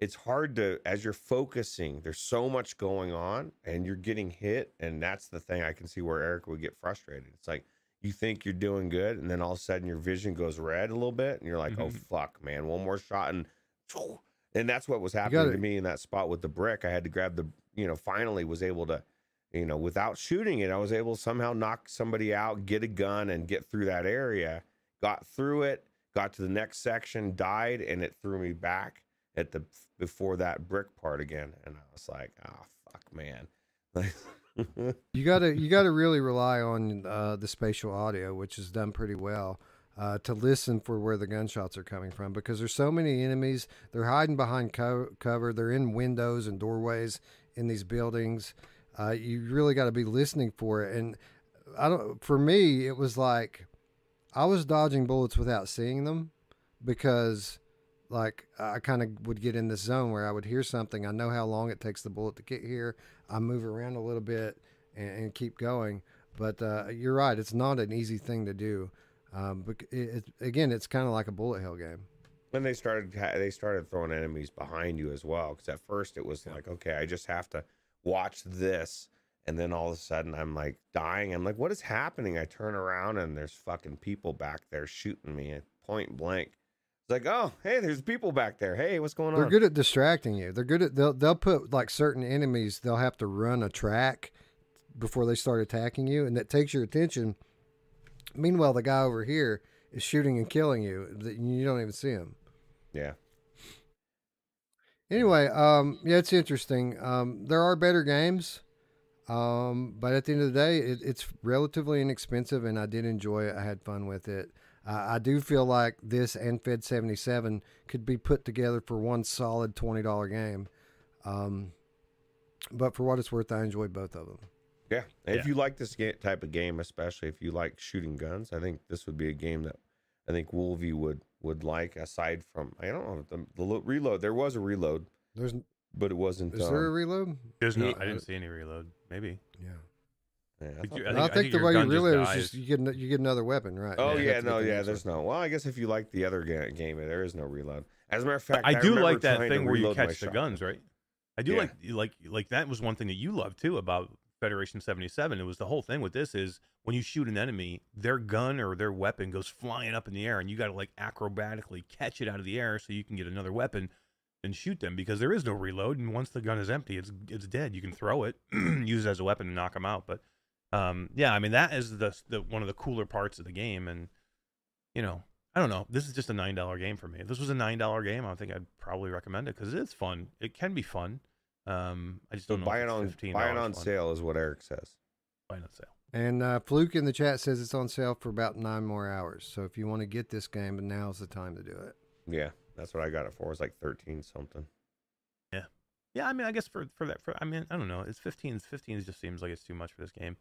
it's hard to as you're focusing there's so much going on and you're getting hit and that's the thing i can see where eric would get frustrated. It's like you think you're doing good and then all of a sudden your vision goes red a little bit and you're like oh Mhm. fuck man one more shot and and that's what was happening gotta- to me in that spot with the brick. I had to grab the you know finally was able to you know without shooting it i was able to somehow knock somebody out get a gun and get through that area got through it got to the next section died and it threw me back at the before that brick part again and i was like oh fuck man You gotta you gotta really rely on uh, the spatial audio, which is done pretty well, uh, to listen for where the gunshots are coming from because there's so many enemies. They're hiding behind co- cover. They're in windows and doorways in these buildings. Uh, you really got to be listening for it. And I don't. For me, it was like I was dodging bullets without seeing them because like I kind of would get in this zone where I would hear something. I know how long it takes the bullet to get here. I move around a little bit and, and keep going. But uh, you're right; it's not an easy thing to do. Um, but it, it, again, it's kind of like a bullet hell game. when they started they started throwing enemies behind you as well because at first it was like okay i just have to watch this and then all of a sudden i'm like dying i'm like what is happening i turn around and there's fucking people back there shooting me point blank like oh hey there's people back there hey what's going on? They're good at distracting you. They're good at they'll they'll put like certain enemies. They'll have to run a track before they start attacking you, and that takes your attention. Meanwhile, the guy over here is shooting and killing you. that You don't even see him. yeah Anyway, um, yeah, it's interesting. Um, there are better games, um, but at the end of the day, it, it's relatively inexpensive, and I did enjoy it. I had fun with it. Uh, I do feel like this and Fed seventy seven could be put together for one solid twenty dollar game. Um, but for what it's worth, I enjoyed both of them. yeah if you like this type of game especially if you like shooting guns i think this would be a game that i think wolvie would would like aside from i don't know the, the lo- reload there was a reload There's but it wasn't is there a um, reload? There's no. I didn't see any reload. Maybe. Yeah, yeah, I Did thought you- there- I think- think, the way you gun just reload is just you get you get another weapon, right? Oh You yeah, have to get no, yeah. next There's one. no. Well, I guess if you like the other ga- game, there is no reload. As a matter of fact, I, do like that thing where you catch the shotgun. guns, right? I do Yeah. like like like that was one thing that you loved too about Federation 77. It was the whole thing with this is when you shoot an enemy, their gun or their weapon goes flying up in the air and you got to like acrobatically catch it out of the air so you can get another weapon and shoot them because there is no reload and once the gun is empty, it's it's dead. You can throw it, use it as a weapon and knock them out, but um yeah, I mean that is the the one of the cooler parts of the game and you know, I don't know. This is just a nine dollar game for me. If this was a nine dollar game, I think I'd probably recommend it because it's fun. It can be fun. Um, I just So don't know. buy if it it's on fifteen buy it on fun. sale is what Eric says. Buy it on sale. And uh, Fluke in the chat says it's on sale for about nine more hours. So if you want to get this game, now's the time to do it. Yeah, that's what I got it for. It was like thirteen something. Yeah, yeah, I mean, I guess for for that, for I mean, I don't know. It's 15. 15 just seems like it's too much for this game.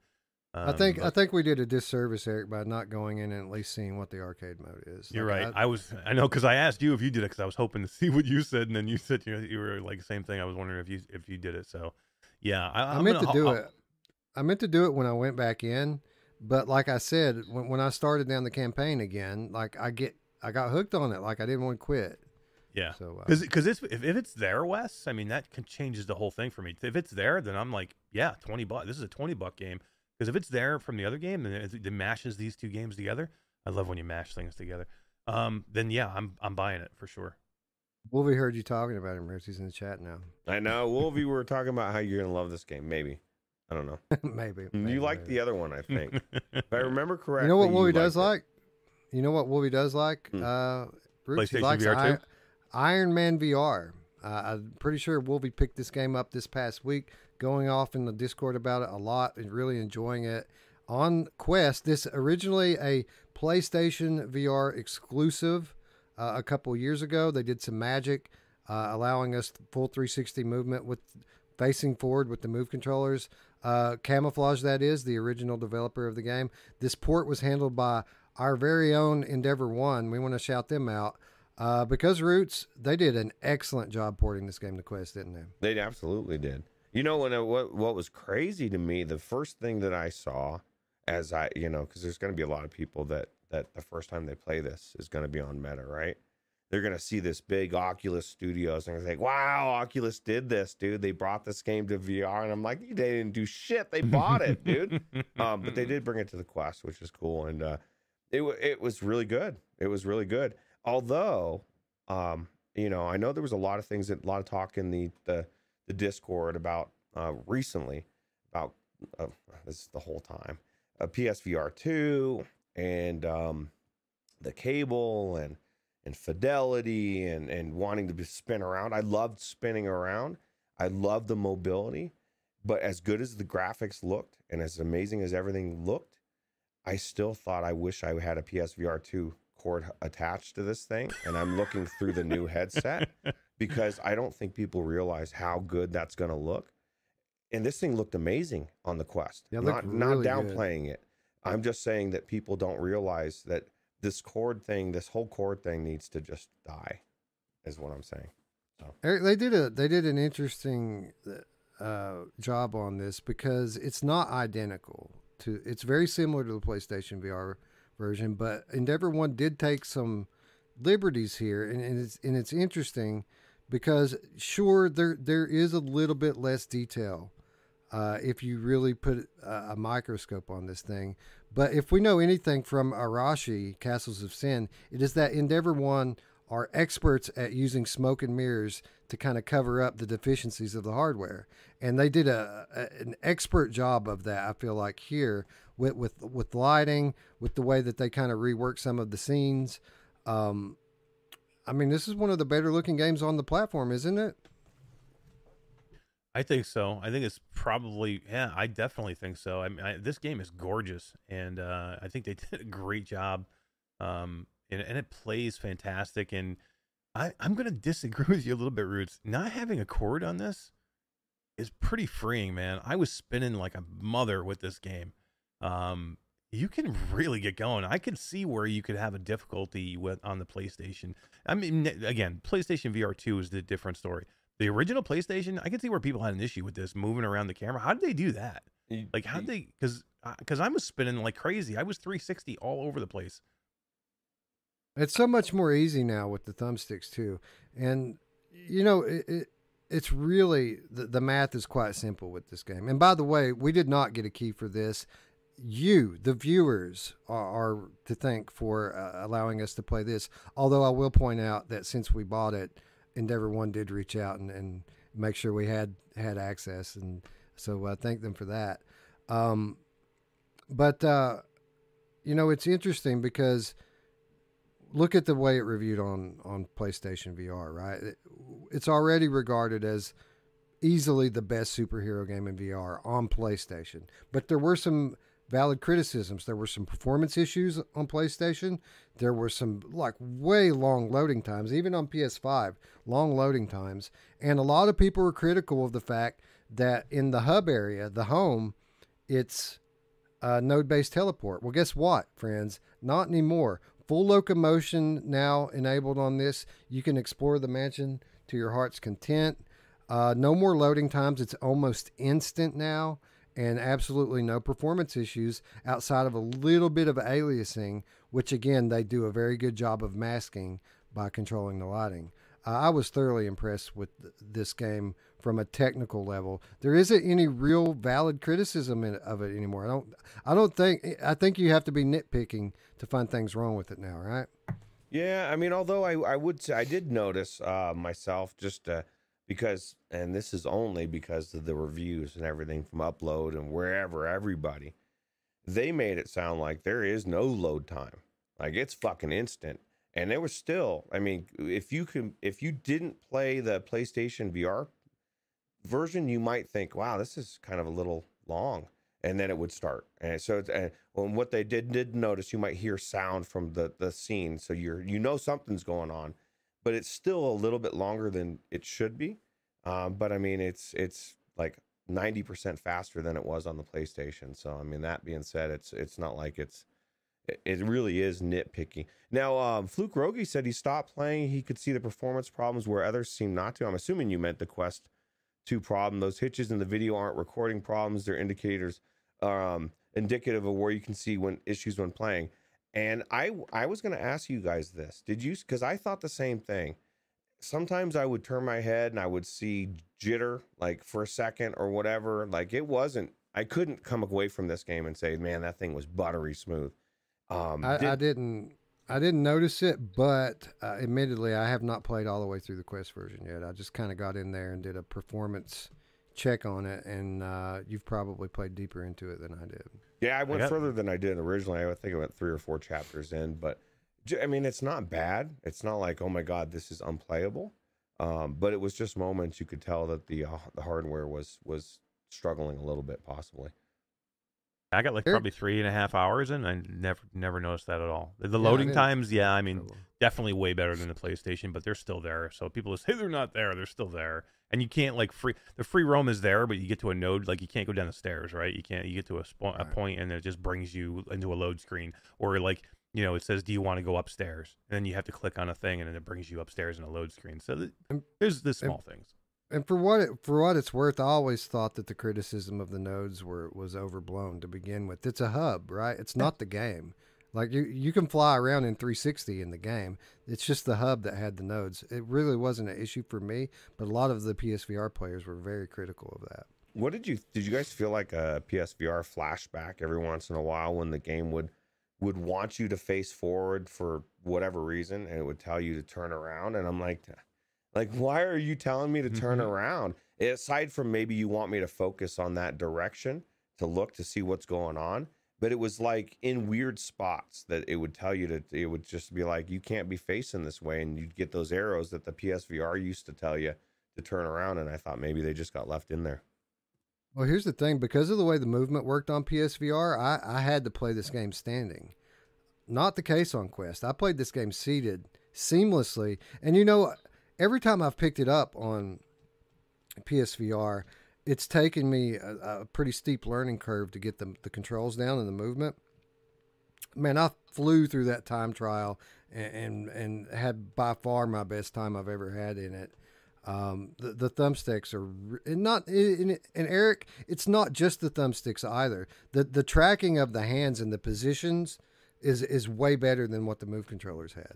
I think Um, I think we did a disservice, Eric, by not going in and at least seeing what the arcade mode is. you're Like, right. I- I, was. I know because I asked you if you did it because I was hoping to see what you said, and then you said you, you were like same thing. I was wondering if you if you did it. So, yeah, I, I meant gonna- to do I'll- it. I meant to do it when I went back in, but like I said, when when I started down the campaign again, like I get I got hooked on it. Like I didn't want to quit. Yeah, So uh, because because if if it's there, Wes, I mean that can changes the whole thing for me. If it's there, then I'm like, yeah, twenty bucks. This is a twenty buck game. Because if it's there from the other game, then it, it mashes these two games together. I love when you mash things together. Um, then yeah, I'm I'm buying it for sure. Wolvie heard you talking about him, Rich. He's in the chat now. I know, Wolvie. we were talking about how you're gonna love this game. Maybe I don't know. maybe, you like maybe. the other one, I think. if I remember correctly. You know what Wolvie does it. like? You know what Wolvie does like? Hmm. Uh, Roots, PlayStation likes VR I- too? Iron Man VR. Uh, I'm pretty sure Wolvie picked this game up this past week, going off in the Discord about it a lot and really enjoying it. on Quest. This originally a PlayStation VR exclusive. Uh, a couple years ago, they did some magic, uh, allowing us full 360 movement with facing forward with the move controllers. Uh, Camouflaj, that is the original developer of the game. This port was handled by our very own Endeavor One. We want to shout them out. Uh, because Roots, they did an excellent job porting this game to Quest, didn't they? They absolutely did. You know, when it, what what was crazy to me, the first thing that I saw, as I you know, because there's going to be a lot of people that that the first time they play this is going to be on Meta, right? They're going to see this big Oculus Studios and they're like, "Wow, Oculus did this, dude! They brought this game to VR." And I'm like, "They didn't do shit. They bought it, dude." um, but they did bring it to the Quest, which is cool, and uh, it it was really good. It was really good. Although, um, you know, I know there was a lot of things that a lot of talk in the the, the Discord about uh, recently about uh, this is the whole time uh, PSVR two and um, the cable and and fidelity and and wanting to spin around. I loved spinning around. I loved the mobility, but as good as the graphics looked and as amazing as everything looked, I still thought I wish I had a PSVR two cord attached to this thing. And I'm looking through the new headset because I don't think people realize how good that's going to look. And this thing looked amazing on the Quest. Yeah, not looked not really good. downplaying it. I'm just saying that people don't realize that this cord thing, this whole cord thing needs to just die, is what I'm saying. Eric, they did a they did an interesting uh, job on this because it's not identical to. It's very similar to the PlayStation VR version, but Endeavor One did take some liberties here, and, and it's and it's interesting because sure there there is a little bit less detail uh, if you really put a, a microscope on this thing. But if we know anything from Arashi, Castles of Sin, it is that Endeavor One are experts at using smoke and mirrors to kind of cover up the deficiencies of the hardware, and they did a, a an expert job of that. I feel like here with with with lighting, with the way that they kind of rework some of the scenes. Um, I mean, this is one of the better looking games on the platform, isn't it? I think so. I think it's probably yeah. I definitely think so. I mean, I, this game is gorgeous, and uh, I think they did a great job. Um, and, and it plays fantastic. And I I'm gonna disagree with you a little bit, Roots. Not having a cord on this is pretty freeing, man. I was spinning like a mother with this game. Um, you can really get going. I could see where you could have a difficulty with on the PlayStation. I mean, again, PlayStation VR two is the different story. The original PlayStation, I can see where people had an issue with this moving around the camera. How did they do that? Like, how did they? Because because uh, I was spinning like crazy. I was 360 all over the place. It's so much more easy now with the thumbsticks too, and you know it. it it's really the, the math is quite simple with this game. And by the way, we did not get a key for this. You, the viewers, are, are to thank for uh, allowing us to play this. Although I will point out that since we bought it, Endeavor One did reach out and, and make sure we had had access, and so I thank them for that. Um, but uh, you know, it's interesting because look at the way it reviewed on on PlayStation VR. Right, It- it's already regarded as easily the best superhero game in VR on PlayStation. But there were some valid criticisms. There were some performance issues on PlayStation. There were some like way long loading times, even on PS5, long loading times. And a lot of people were critical of the fact that in the hub area, the home, it's uh, node based teleport. Well, guess what, friends? Not anymore. Full locomotion now enabled on this. You can explore the mansion to your heart's content. Uh, no more loading times. It's almost instant now, and absolutely no performance issues outside of a little bit of aliasing, which again, they do a very good job of masking by controlling the lighting. Uh, I was thoroughly impressed with th- this game from a technical level. There isn't any real valid criticism in, of it anymore. I don't. I don't think. I think you have to be nitpicking to find things wrong with it now, right? Yeah, I mean, although I, I would say I did notice uh, myself just uh, because, and this is only because of the reviews and everything from Upload and wherever, everybody, they made it sound like there is no load time. Like it's fucking instant. And there was still, I mean, if you can, if you didn't play the PlayStation VR version, you might think, wow, this is kind of a little long. and then it would start. And so, and what they did did notice, you might hear sound from the the scene, so you're you know something's going on, but it's still a little bit longer than it should be. Um, but I mean, it's it's like ninety percent faster than it was on the PlayStation. So I mean, that being said, it's it's not like it's it- really is nitpicking. Now, um, Fluke Rogi said he stopped playing. He could see the performance problems where others seem not to. I'm assuming you meant the Quest 2 problem. Those hitches in the video aren't recording problems. They're indicators, um, indicative of where you can see when issues when playing. And I, I was going to ask you guys this. Did you? Because I thought the same thing. Sometimes I would turn my head and I would see jitter, like for a second or whatever. Like it wasn't. I couldn't come away from this game and say, "Man, that thing was buttery smooth." Um, I, did- I didn't. I didn't notice it, but uh, admittedly, I have not played all the way through the Quest version yet. I just kind of got in there and did a performance check on it, and uh, you've probably played deeper into it than I did. Yeah, I went got- further than I did originally. I think I went three or four chapters in, but I mean, it's not bad. It's not like, oh my god, this is unplayable. Um, but it was just moments you could tell that the uh, the hardware was was struggling a little bit, possibly. I got like There- probably three and a half hours in. I never never noticed that at all. The Yeah, loading didn't- times, yeah, I mean, definitely way better than the PlayStation, but they're still there. So people just say they're not there, they're still there. And you can't like free the free roam is there, but you get to a node like you can't go down the stairs, right? You can't. You get to a, spo- a point and it just brings you into a load screen, or like you know it says, "Do you want to go upstairs?" And then you have to click on a thing, and then it brings you upstairs in a load screen. So th- And- there's the and- small things. and for what it, for what it's worth, I always thought that the criticism of the nodes were was overblown to begin with. It's a hub, right? It's not the game. Like you, you can fly around in 360 in the game. It's just the hub that had the nodes. It really wasn't an issue for me, but a lot of the PSVR players were very critical of that. What did you did you guys feel like a PSVR flashback every once in a while when the game would would want you to face forward for whatever reason and it would tell you to turn around and I'm like like why are you telling me to turn Mhm. around aside from maybe you want me to focus on that direction to look to see what's going on but it was like in weird spots that it would tell you to it would just be like you can't be facing this way and you'd get those arrows that the PSVR used to tell you to turn around and I thought maybe they just got left in there Well, here's the thing: because of the way the movement worked on PSVR, I, I had to play this game standing. Not the case on Quest. I played this game seated seamlessly, and you know, every time I've picked it up on PSVR, it's taken me a, a pretty steep learning curve to get the the controls down and the movement. Man, I flew through that time trial and and, and had by far my best time I've ever had in it. Um, the, the thumbsticks are and not and, and Eric, it's not just the thumbsticks either. The the tracking of the hands and the positions is is way better than what the move controllers had.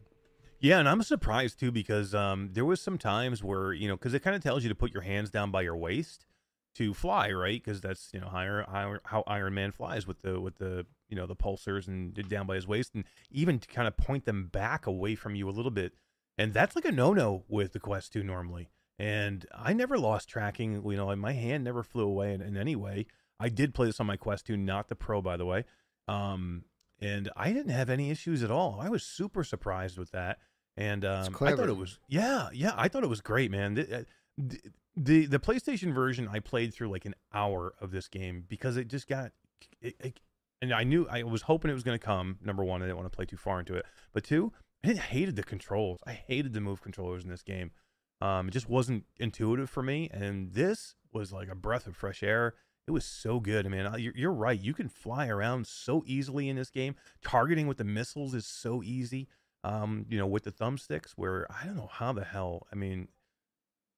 Yeah, and I'm surprised too because um, there was some times where you know because it kind of tells you to put your hands down by your waist to fly, right? Because that's you know higher, higher, how Iron Man flies with the with the you know the pulsars and down by his waist, and even to kind of point them back away from you a little bit, and that's like a no no with the Quest 2 normally. And I never lost tracking, you know, my hand never flew away in, in any way. I did play this on my Quest 2, not the Pro, by the way. Um, and I didn't have any issues at all. I was super surprised with that. And um, I thought it was, yeah, yeah, I thought it was great, man. The, the PlayStation version, I played through like an hour of this game because it just got, it, it, and I knew I was hoping it was going to come. Number one, I didn't want to play too far into it, but two, I hated the controls. I hated the move controllers in this game. Um, it just wasn't intuitive for me, and this was like a breath of fresh air. It was so good. I mean, you're, you're right. You can fly around so easily in this game. Targeting with the missiles is so easy. Um, you know, with the thumbsticks, where I don't know how the hell. I mean,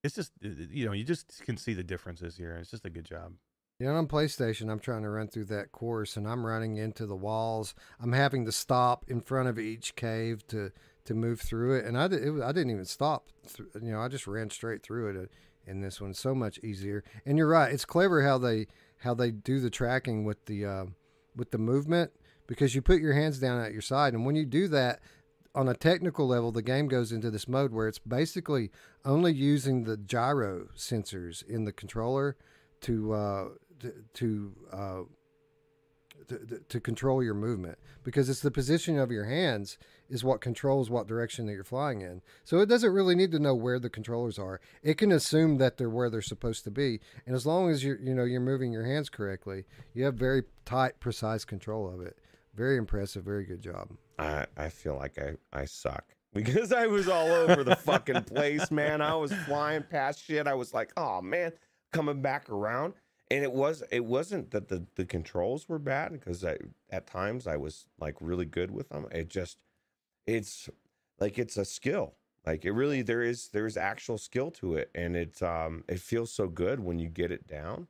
it's just uh, you know, you just can see the differences here. It's just a good job. You know, on PlayStation, I'm trying to run through that course, and I'm running into the walls. I'm having to stop in front of each cave to to move through it, and I it, I didn't even stop. You know, I just ran straight through it uh, in this one. So much easier. And you're right. It's clever how they how they do the tracking with the uh, with the movement because you put your hands down at your side, and when you do that. On a technical level, the game goes into this mode where it's basically only using the gyro sensors in the controller to uh, to to, uh, to, to control your movement because it's the position of your hands is what controls what direction that you're flying in. So it doesn't really need to know where the controllers are. It can assume that they're where they're supposed to be, and as long as you're you know you're moving your hands correctly, you have very tight, precise control of it. Very impressive. Very good job. I I feel like I I suck because I was all over the fucking place, man. I was flying past shit. I was like, oh man, coming back around, and it was it wasn't that the the controls were bad because at times I was like really good with them. It just it's like it's a skill. Like it really there is there's actual skill to it, and it um it feels so good when you get it down.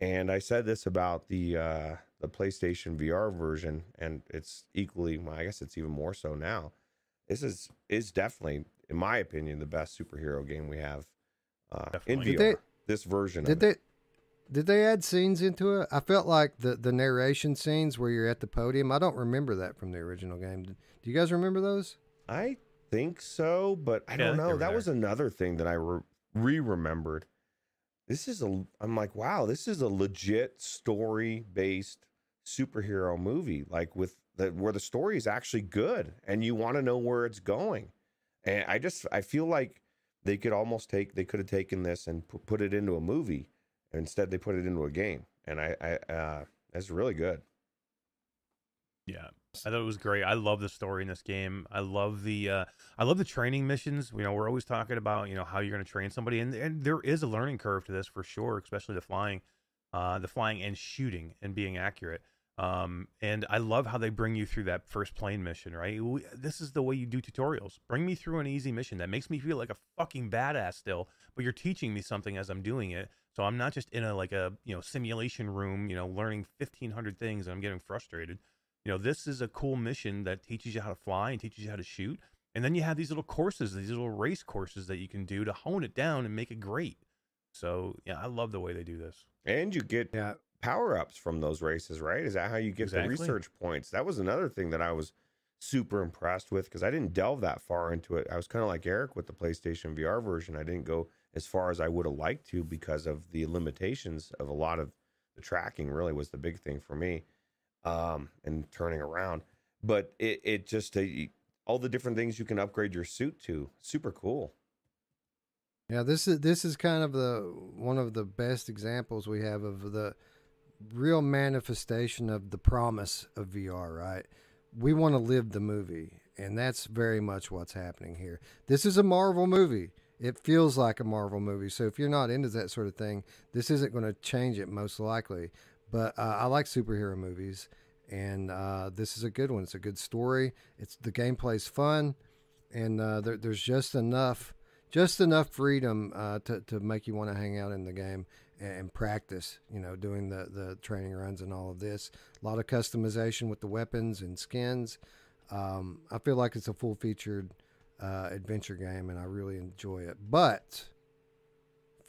And I said this about the uh the PlayStation VR version, and it's equally, well, I guess it's even more so now. This is is definitely, in my opinion, the best superhero game we have uh, in VR. They- this version Did of they it. did they add scenes into it? I felt like the the narration scenes where you're at the podium. I don't remember that from the original game. Do you guys remember those? I think so, but I Yeah, don't know. were That there. was another thing that I re remembered. This is a. I'm like, wow, this is a legit story based superhero movie. Like with the where the story is actually good and you want to know where it's going. And I just I feel like they could almost take they could have taken this and put it into a movie. Instead, they put it into a game, and I I uh, that's really good. Yeah, I thought it was great. I love the story in this game. I love the uh, I love the training missions. You know, we're always talking about you know how you're going to train somebody, and and there is a learning curve to this for sure, especially the flying, uh, the flying and shooting and being accurate. Um, and I love how they bring you through that first plane mission. Right, we, this is the way you do tutorials. Bring me through an easy mission that makes me feel like a fucking badass still, but you're teaching me something as I'm doing it. So I'm not just in a like a you know simulation room, you know, learning 1500 things and I'm getting frustrated you know this is a cool mission that teaches you how to fly and teaches you how to shoot and then you have these little courses these little race courses that you can do to hone it down and make it great so yeah i love the way they do this And you get Yeah. Power ups from those races, right? Is that how you get Exactly. the research points? That was another thing that I was super impressed with because I didn't delve that far into it. I was kind of like Eric with the PlayStation VR version. I didn't go as far as I would have liked to because of the limitations of a lot of the tracking, really was the big thing for me um, and turning around. But it, it just, uh, all the different things you can upgrade your suit to, super cool. Yeah, this is this is kind of the one of the best examples we have of the real manifestation of the promise of VR, right? We want to live the movie, and that's very much what's happening here. This is a Marvel movie. It feels like a Marvel movie. So if you're not into that sort of thing, this isn't going to change it most likely. But uh, I like superhero movies, and uh, this is a good one. It's a good story. It's the gameplay's fun, and uh, there, there's just enough just enough freedom uh, to, to make you want to hang out in the game and practice, you know, doing the, the training runs and all of this. A lot of customization with the weapons and skins. Um, I feel like it's a full featured uh, adventure game and I really enjoy it. But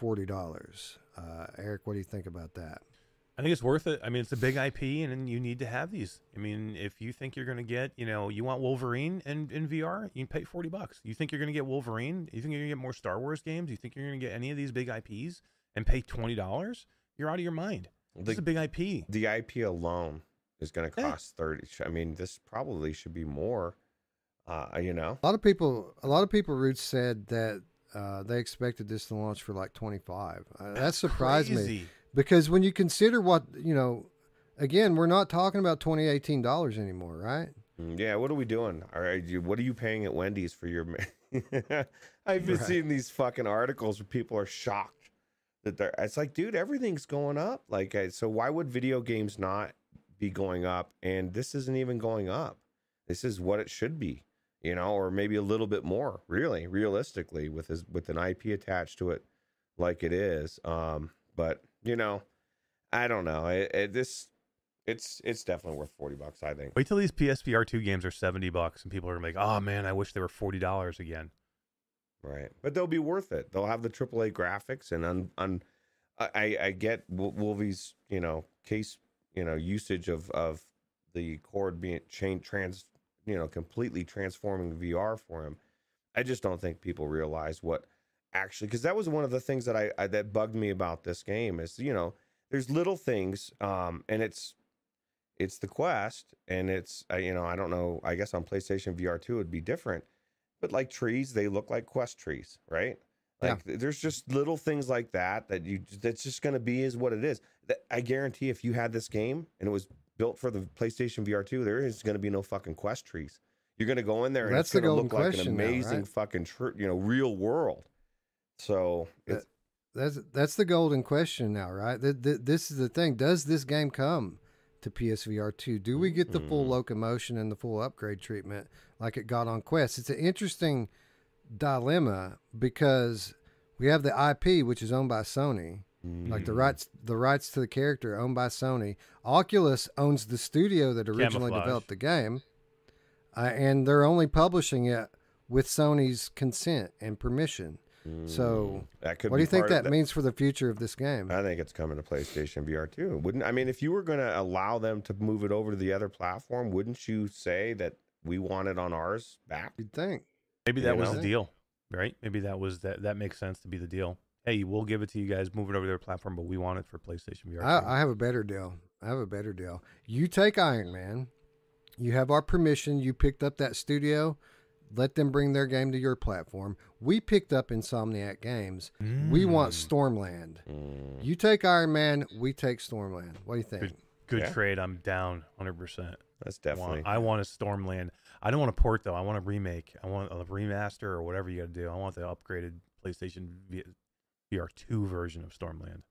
$40. Uh, Eric, what do you think about that? i think it's worth it i mean it's a big ip and, you need to have these i mean if you think you're going to get you know you want wolverine in, in vr you pay 40 bucks you think you're going to get wolverine you think you're going to get more star wars games you think you're going to get any of these big ips and pay $20 you're out of your mind this The- is a big ip the IP alone is going to Yeah. cost 30 I mean this probably should be more uh you know A lot of people, a lot of people, Roots said that uh, they expected this to launch for like 25. Uh, that surprised me. Because when you consider what you know again we're not talking about 2018 dollars anymore right Mm, yeah what are we doing all right what are you paying at Wendy's for your I've been Right. seeing these fucking articles where people are shocked that they're it's like dude everything's going up. Like so why would video games not be going up? And this isn't even going up. This is what it should be you know or maybe a little bit more really realistically with his with an ip attached to it like it is. Um but you know i don't know. It, it, this it's it's definitely worth 40 bucks i think. Wait till these PSVR two games are seventy bucks, and people are like, "Oh man, I wish they were forty dollars again." Right but they'll be worth it they'll have the aaa graphics and on un, I- I, get Wol- Wolvie's, you know, case, you know, usage of of the cord being chain trans, you know, completely transforming VR for him. I just don't think people realize what actually because that was one of the things that I, I that bugged me about this game is you know there's little things um and it's it's the Quest, and it's uh, you know I don't know. I guess on PlayStation VR two would be different, but like trees, they look like Quest trees, right? Like th- there's just little things like that that you that's just going to be is what it is. I guarantee if you had this game and it was built for the PlayStation VR two, there is going to be no fucking Quest trees. You're going to go in there and That's it's the going to look like an question now, amazing right? fucking tr- you know real world. So it's, That's that's the golden question now, right? Th- th- this is the thing. Does this game come to PSVR two? Do we get the full Mm. locomotion and the full upgrade treatment like it got on Quest? It's an interesting dilemma because we have the IP, which is owned by Sony, like the Mhm. rights the rights to the character owned by Sony. Oculus owns the studio that originally Camouflaj. developed the game, uh, and they're only publishing it with Sony's consent and permission. So, mm, that could What do you think part of that means for the future of this game? I think it's coming to PlayStation VR too. Wouldn't I mean if you were going to allow them to move it over to the other platform, wouldn't you say that we want it on ours back? You'd think. Maybe that You was know? the deal, right? Maybe that was that. That makes sense to be the deal. Hey, we'll give it to you guys, move it over to their platform, but we want it for PlayStation VR. I, I have a better deal. I have a better deal. You take Iron Man. You have our permission. You picked up that studio. Let them bring their game to your platform. We picked up Insomniac Games. We want Mm. Stormland. Mm, You take Iron Man. We take Stormland. What do you think? Good Yeah. trade. I'm down 100. percent that's I definitely. want, I want a Stormland. I don't want a port though. I want a remake. I want a remaster or whatever you got to do. I want the upgraded PlayStation VR2 version of Stormland.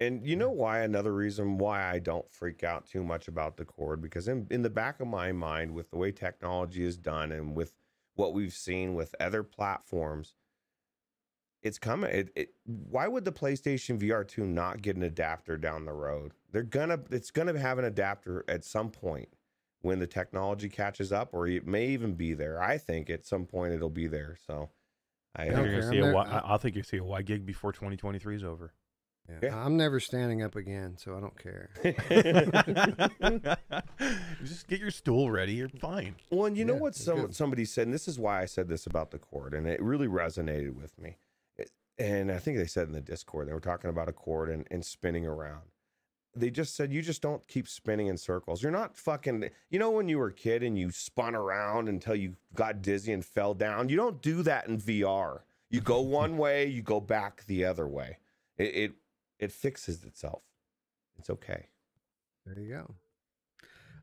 And you know why? Another reason why I don't freak out too much about the cord because in in the back of my mind, with the way technology is done and with what we've seen with other platforms, it's coming. It, it, why would the PlayStation VR two not get an adapter down the road? They're gonna. It's gonna have an adapter at some point when the technology catches up, or it may even be there. I think at some point it'll be there. So. I, I think you're gonna see a there- y, I, I think you'll see a WiGig before 2023 is over. Yeah. Yeah. I'm never standing up again, so I don't care. Just get your stool ready. You're fine. Well, and you know what some, good. somebody said, and this is why I said this about the cord, and it really resonated with me. It- and I think they said in the Discord, they were talking about a cord and, and spinning around. They just said, you just don't keep spinning in circles. You're not fucking, you know, when you were a kid and you spun around until you got dizzy and fell down? You don't do that in VR. You go one way, you go back the other way. It, it, it fixes itself. It's okay. There you go.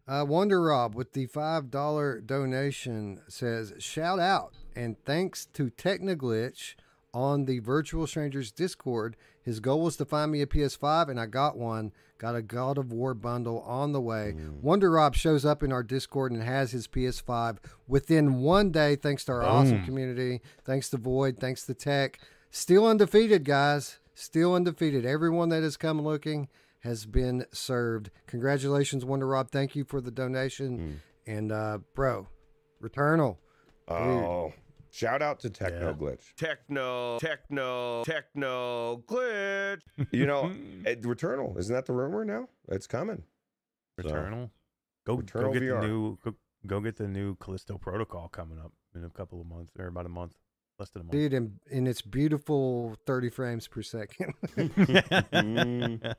Uh, Wonder Rob with the five dollar donation says, "Shout out and thanks to Technoglitch on the Virtual Strangers Discord. His goal was to find me a PS5, and I got one. Got a God of War bundle on the way. Wonder Rob shows up in our Discord and has his PS5 within one day, thanks to our awesome community. Thanks to Void. Thanks to Tech. Still undefeated, guys. Still undefeated. Everyone that has come looking has been served. Congratulations, Wonder Rob. Thank you for the donation. And uh, bro, Returnal. Oh, shout out to Techno Glitch. Techno, Techno, Techno Glitch. You know, at Returnal, isn't that the rumor now? It's coming. So, Returnal. Go Returnal go get VR. the new go, go get the new Callisto Protocol coming up in a couple of months or about a month, less than a month. Dude, in, in its beautiful 30 frames per second.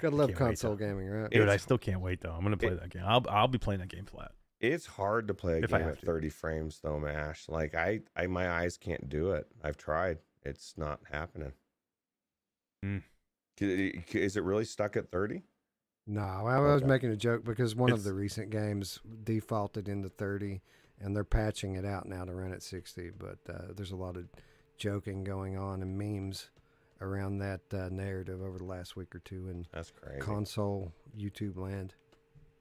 Gotta love console gaming, right? Dude, I still can't wait though. I'm gonna play It- that game. I'll I'll be playing that game flat. It's hard to play a If I game have at to. 30 frames, though, Mash. Like I, I, my eyes can't do it. I've tried. It's not happening. Mm. Is it really stuck at 30? No, I was Okay. making a joke because one of the recent games defaulted into 30 and they're patching it out now to run at 60. But uh, there's a lot of joking going on and memes around that uh, narrative over the last week or two in That's crazy. console YouTube land.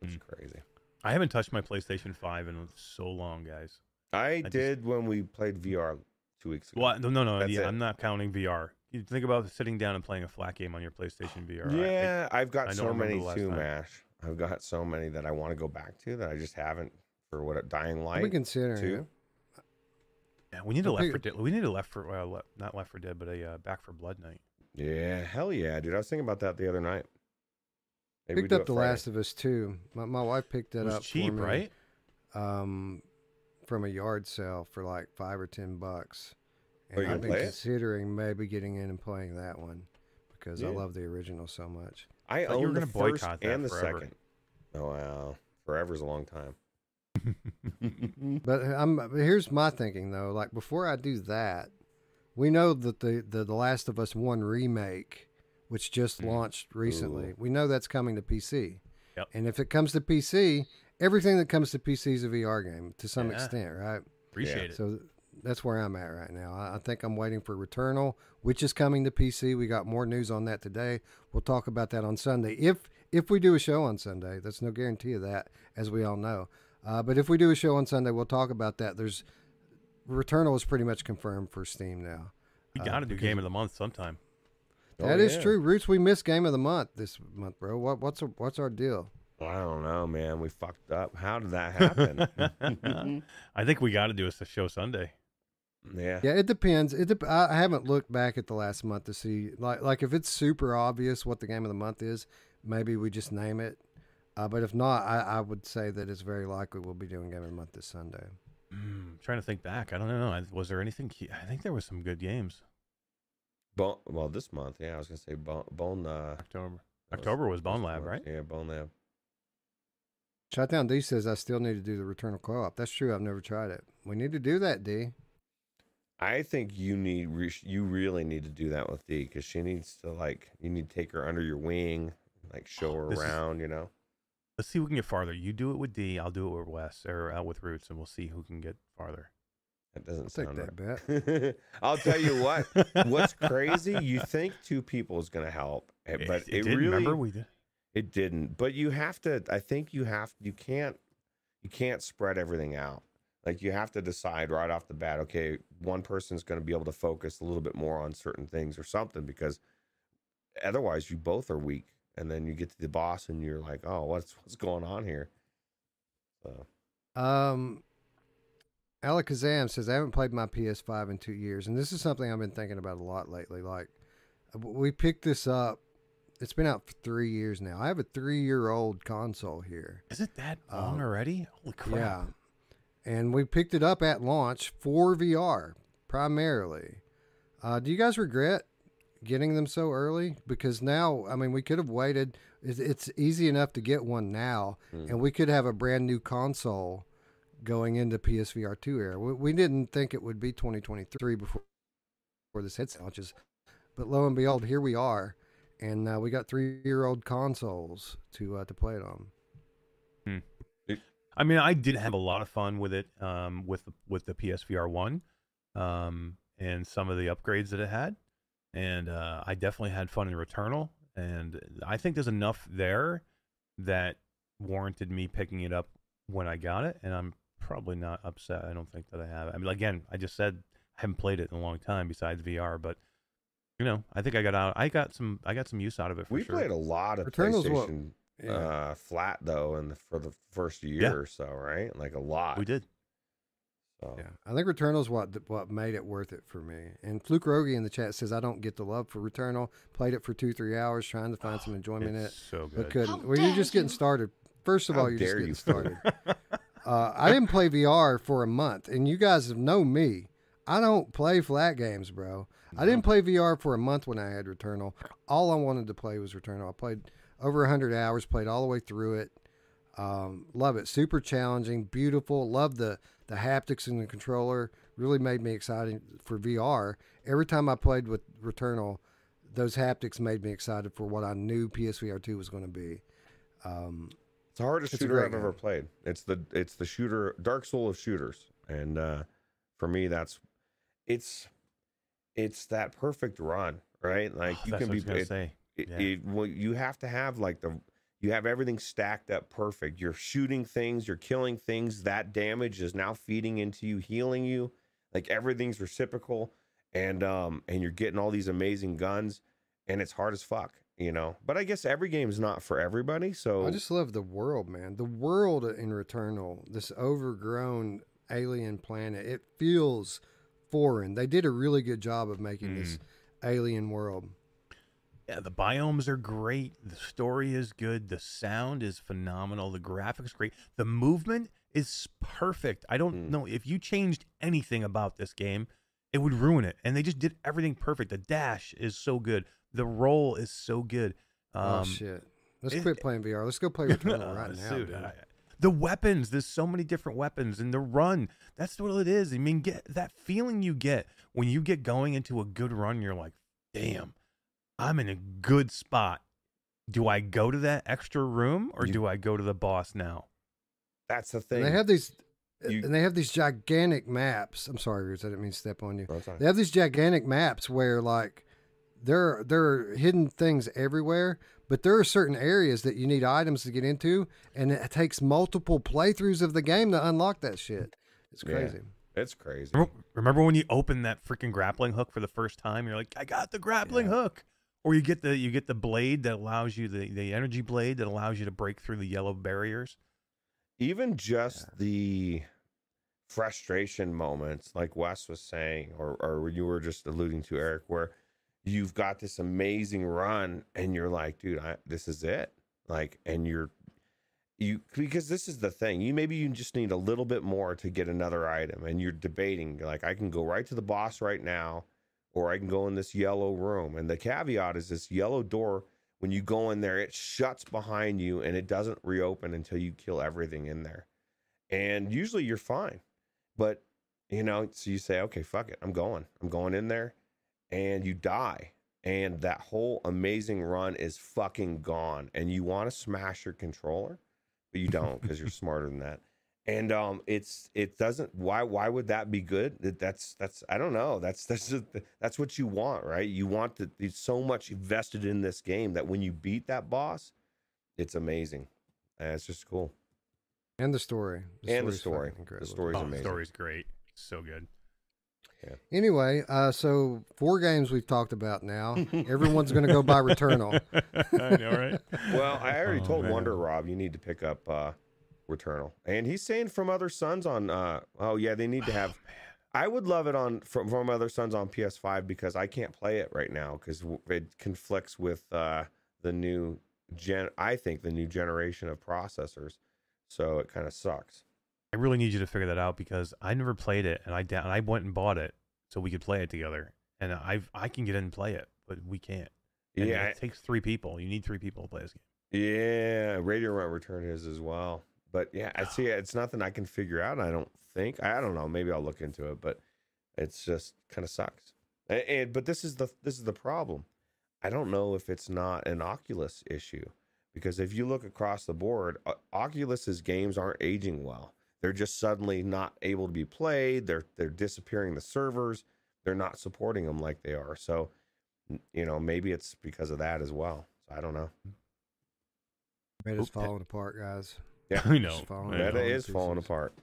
That's Mm. crazy. I haven't touched my PlayStation 5 in so long, guys. I, just- did when we played VR two weeks ago. Well, no, no, no. That's Yeah, it. I'm not counting VR. You think about sitting down and playing a flat game on your PlayStation VR. I- I- Yeah, I've got I so many too, time. Mash. I've got so many that I want to go back to that I just haven't for what Dying Light. be considering too. it. yeah, we need a I'll Left for Dead. We need a Left for well, le- not Left for Dead, but a uh, Back for Blood night. Yeah, hell yeah, dude. I was thinking about that the other night. Maybe Picked up The Friday. Last of Us too. My, my wife picked It that was up cheap, for me, right? Um, from a yard sale for like five or ten bucks. Oh, you And I've been play it? considering maybe getting in and playing that one because I love the original so much. I Thought you were own the first and the forever. second. Oh wow, forever's a long time. But I'm here's my thinking though. Like before I do that, we know that the the, the Last of Us One remake, which just Mm. launched recently, Ooh. we know that's coming to PC. Yep. And if it comes to PC, everything that comes to PC is a VR game to some Yeah. extent, right? Appreciate it. So that's where I'm at right now. I, I think I'm waiting for Returnal, which is coming to PC. We got more news on that today. We'll talk about that on Sunday. If if we do a show on Sunday, that's no guarantee of that, as we all know. Uh, but if we do a show on Sunday, we'll talk about that. There's Returnal is pretty much confirmed for Steam now. We uh, got to do game of the month sometime. That Oh, is yeah. true. Roots, we missed game of the month this month, bro. What what's what's our deal? I don't know, man. We fucked up. How did that happen? I think we got to do a show Sunday. yeah. Yeah, it depends. It dep- I I haven't looked back at the last month to see like like if it's super obvious what the game of the month is, maybe we just name it. Uh, but if not, I, I would say that it's very likely we'll be doing game of the month this Sunday. Mm, trying to think back. I don't know. I- Was there anything? key- I think there was some good games. Bone, well, this month, yeah, I was gonna say Bone. bone uh, October. was- October was Bonelab, month. right? Yeah, Bonelab. Shotdown D says I still need to do the Returnal co-op. That's true. I've never tried it. We need to do that, D. I think you need you really need to do that with D because she needs to like you need to take her under your wing, like show her This is- around. You know. Let's see who can get farther. You do it with D. I'll do it with Wes or uh, with Roots, and we'll see who can get farther. That doesn't I'll take sound that right. I'll tell you what. What's crazy? You think two people is going to help, eh, but it, did, really remember we did. it didn't. But you have to. I think you have. You can't. You can't spread everything out. Like you have to decide right off the bat. Okay, one person's going to be able to focus a little bit more on certain things or something because otherwise you both are weak. And then you get to the boss and you're like, oh, what's what's going on here? So Um, Alakazam says I haven't played my PS5 in two years, and this is something I've been thinking about a lot lately. Like, we picked this up. It's been out for three years now. I have a three-year-old console here. Is it that long Um, already? Holy crap! Yeah, and we picked it up at launch for VR primarily. Uh, do you guys regret getting them so early? Because now, I mean, we could have waited. It's, it's easy enough to get one now, mm. and we could have a brand new console going into PSVR 2 era. We, we didn't think it would be 2023 before, before this headset launches, but lo and behold, here we are, and uh, we got three-year-old consoles to uh, to play it on. I mean, I did have a lot of fun with it, um, with the, with the PSVR one, um, and some of the upgrades that it had, and uh, I definitely had fun in Returnal, and I think there's enough there that warranted me picking it up when I got it, and I'm probably not upset. I don't think that I have. I mean, again, I just said I haven't played it in a long time besides VR, but you know, I think I got out. I got some. I got some use out of it for we sure. played a lot of Returnal's what- Yeah. uh, flat though, and for the first year Yeah. or so, right? Like a lot. we did. So. Yeah, I think Returnal's what what made it worth it for me. And Fluke Rogi in the chat says I don't get the love for Returnal. Played it for two three hours trying to find some enjoyment in it, It's so but good. couldn't. How Well, you're dare just getting you. started. First of How all, you're just getting you. started. uh, I didn't play VR for a month, and you guys know me. I don't play flat games, bro. I didn't play VR for a month when I had Returnal. All I wanted to play was Returnal. I played over 100 hours, played all the way through it. Um, love it. Super challenging, beautiful. Love the, the haptics in the controller. Really made me excited for VR. Every time I played with Returnal, those haptics made me excited for what I knew PSVR 2 was going to be. Um, It's the hardest It's shooter I've ever played. It's the it's the shooter Dark Soul of shooters, and uh, for me, that's it's it's that perfect run, right? Like Oh, you that's can what I be was it, say. it, yeah. it- well, you have to have like the you have everything stacked up perfect. You're shooting things, you're killing things. That damage is now feeding into you, healing you. Like everything's reciprocal, and um and you're getting all these amazing guns, and it's hard as fuck, you know. But I guess every game is not for everybody. So I just love the world, man. The world in Returnal, this overgrown alien planet, it feels foreign. They did a really good job of making this alien world. Yeah, the biomes are great. The story is good. The sound is phenomenal. The graphics great. The movement is perfect. I don't Mm. know if you changed anything about this game, it would ruin it. And they just did everything perfect. The dash is so good. The roll is so good. Um, oh shit! Let's It- quit playing VR. Let's go play Returnal right now. Dude, dude. I- the weapons, there's so many different weapons, and the run. That's what it is. I mean, get that feeling you get when you get going into a good run. You're like, damn, I'm in a good spot. Do I go to that extra room or You- do I go to the boss now? That's the And thing. they have these, uh, You- and they have these gigantic maps. I'm sorry, Roots. I didn't mean to step on you. No, it's fine. They have these gigantic maps where like there there are hidden things everywhere, but there are certain areas that you need items to get into, and it takes multiple playthroughs of the game to unlock that shit. It's Yeah. crazy. It's crazy. Remember, remember when you open that freaking grappling hook for the first time? You're like, I got the grappling Yeah. hook. Or you get the you get the blade that allows you the, the energy blade that allows you to break through the yellow barriers. even just the frustration moments like wes was saying or, or you were just alluding to eric where you've got this amazing run and you're like dude I, this is it like and you're you because this is the thing you maybe you just need a little bit more to get another item and you're debating you're like i can go right to the boss right now or i can go in this yellow room. And the caveat is this yellow door when you go in there it shuts behind you and it doesn't reopen until you kill everything in there. And usually you're fine. But you know so you say okay fuck it i'm going. I'm going in there and you die. And that whole amazing run is fucking gone. And you want to smash your controller? But you don't because you're smarter than that and um it's it doesn't why why would that be good That- that's that's i don't know that's that's just, that's what you want right you want to there's so much invested in this game that when you beat that boss it's amazing and it's just cool And the story. and the story's story the story's Oh, the amazing story's great. So good. Anyway, uh, so four games we've talked about now. Everyone's going to go buy Returnal. I know, right? Well, I already Oh, told man. Wonder Rob you need to pick up uh Returnal. And he's saying From Other Suns on uh oh yeah, they need to have I would love it on from, From Other Suns on PS5 because I can't play it right now cuz it conflicts with uh the new gen I think the new generation of processors. So it kind of sucks. I really need you to figure that out because I never played it, and I and I went and bought it so we could play it together. And I I can get in and play it, but we can't. And yeah, it takes three people. You need three people to play this game. Yeah, Radio Run Return is as well. But yeah, I see it's nothing I can figure out. I don't think. I don't know. Maybe I'll look into it, but it's just kind of sucks. And, and but this is the this is the problem. I don't know if it's not an Oculus issue because if you look across the board, O- Oculus's games aren't aging well. They're just suddenly not able to be played. They're they're disappearing the servers. They're not supporting them like they are. So, you know, maybe it's because of that as well. So I don't know. Meta's Oop, falling apart, guys. Yeah, I know. Falling Meta know. apart. is falling apart.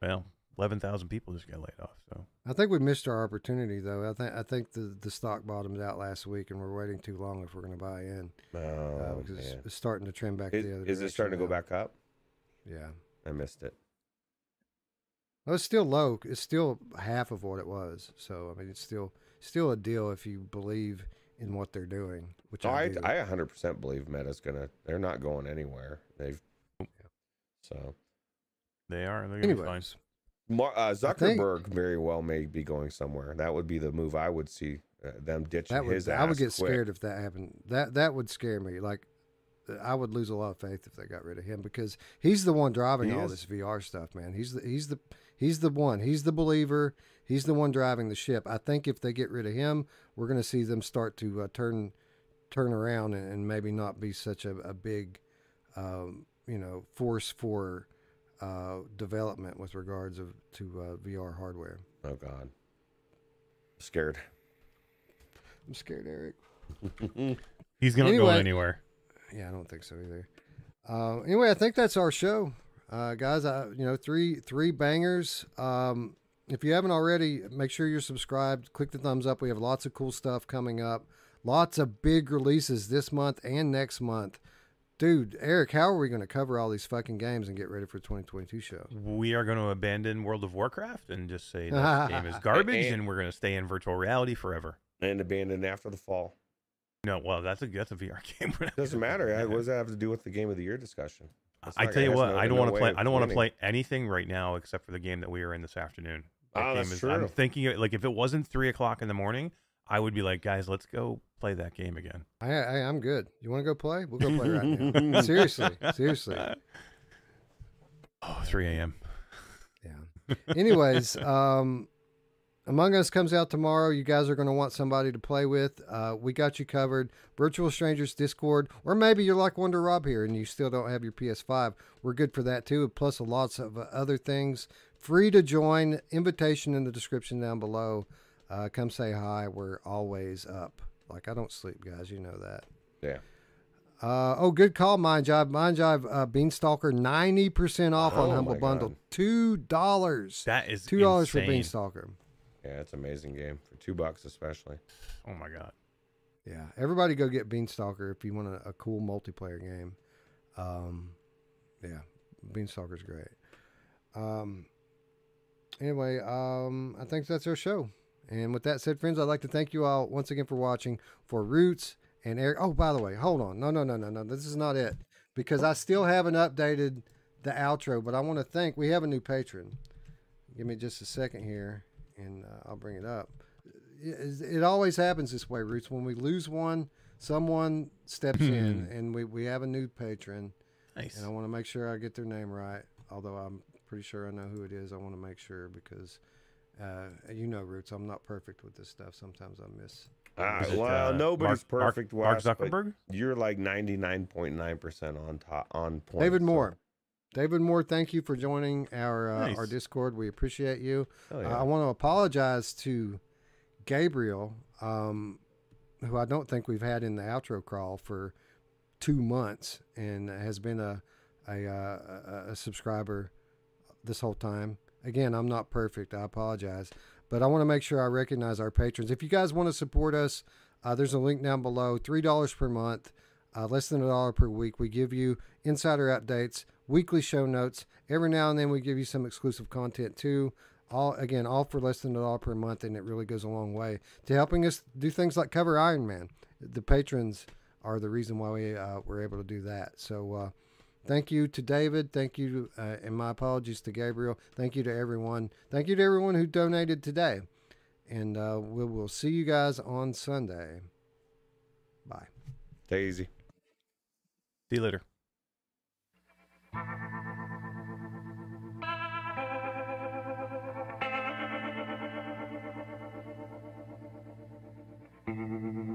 Well, eleven thousand people just got laid off. So I think we missed our opportunity, though. I think I think the, the stock bottomed out last week, and we're waiting too long if we're going to buy in uh, Oh, because it's, man. it's starting to trend back Is, the other. is it starting to go back up? Yeah. I missed it. Well, it's still low. It's still half of what it was. So I mean, it's still still a deal if you believe in what they're doing. Which Oh, I, I. I 100% believe Meta's gonna. They're not going anywhere. They've so they are. They're gonna be fine. Anyways, Mar- uh, think- Zuckerberg very well may be going somewhere. That would be the move I would see uh, them ditching that would his I would get quick. scared if that happened. That that would scare me. Like I would lose a lot of faith if they got rid of him because he's the one driving He all is. this VR stuff, man. He's the he's the he's the one. He's the believer. He's the one driving the ship. I think if they get rid of him, we're going to see them start to uh, turn turn around and, and maybe not be such a, a big um, you know force for uh, development with regards of to uh, VR hardware. Oh God, scared. I'm scared, Eric. He's gonna go anywhere. Yeah, I don't think so either. Uh, anyway, I think that's our show, uh, guys. I, you know, three three bangers. Um, if you haven't already, make sure you're subscribed. Click the thumbs up. We have lots of cool stuff coming up. Lots of big releases this month and next month. Dude, Eric, how are we going to cover all these fucking games and get ready for 2022 show? We are going to abandon World of Warcraft and just say this game is garbage, And- and we're going to stay in virtual reality forever. And abandon after the fall. No, well, that's a that's a VR game. We're Doesn't gonna- matter. What does that have to do with the game of the year discussion? That's I tell you what, no- I don't no want to play. I don't want to play anything right now except for the game that we are in this afternoon. That Oh, game that's is, true. I'm thinking like if it wasn't three o'clock in the morning, I would be like, guys, let's go play that game again. I, I I'm good. You want to go play? We'll go play right now. seriously, seriously. Oh, 3 a.m. Yeah. Anyways, um, Among Us comes out tomorrow. You guys are going to want somebody to play with. Uh, we got you covered. Virtual Strangers Discord, or maybe you're like Wonder Rob here and you still don't have your PS5. We're good for that too, plus lots of other things. Free to join. Invitation in the description down below. Uh, come say hi. We're always up. Like I don't sleep, guys. You know that. Yeah. Uh, oh, good call, Mind Jive. Mind Jive uh, Beanstalker, ninety percent off on Oh Humble Bundle. God. Two dollars. That is Two dollars for insane. Beanstalker. Yeah, it's an amazing game for two bucks, especially. Oh my god. Yeah, everybody go get Beanstalker if you want a, a cool multiplayer game. Um, yeah, Beanstalker's great. Um, anyway, um, I think that's our show. And with that said, friends, I'd like to thank you all once again for watching. For Roots and Eric. Oh, by the way, hold on. No, no, no, no, no. This is not it because I still haven't updated the outro. But I want to thank. We have a new patron. Give me just a second here, and uh, I'll bring it up. It, it always happens this way, Roots. When we lose one, someone steps in, and we, we have a new patron. Nice. And I want to make sure I get their name right. Although I'm pretty sure I know who it is. I want to make sure because, uh, you know, Roots, I'm not perfect with this stuff. Sometimes I miss. Ah, Is it, well, uh, nobody's Mark- Mark- perfect, Mark Wes, but Zuckerberg? You're like ninety nine point nine percent on top on point. David so- Moore. David Moore, thank you for joining our uh, Nice. our Discord. We appreciate you. Oh, Uh. I want to apologize to Gabriel, um, who I don't think we've had in the outro crawl for two months, and has been a a, uh, a, a subscriber this whole time. Again, I'm not perfect. I apologize, but I want to make sure I recognize our patrons. If you guys want to support us, uh, there's a link down below. Three dollars per month, uh, less than a dollar per week. We give you insider updates, weekly show notes. Every now and then, we give you some exclusive content too. All again, all for less than a dollar per month, and it really goes a long way to helping us do things like cover Iron Man. The patrons are the reason why we uh, were able to do that. So. Thank you to David. Thank you, uh, and my apologies to Gabriel. Thank you to everyone. Thank you to everyone who donated today. And uh, we will see you guys on Sunday. Bye. Stay easy. See you later. Mm-hmm.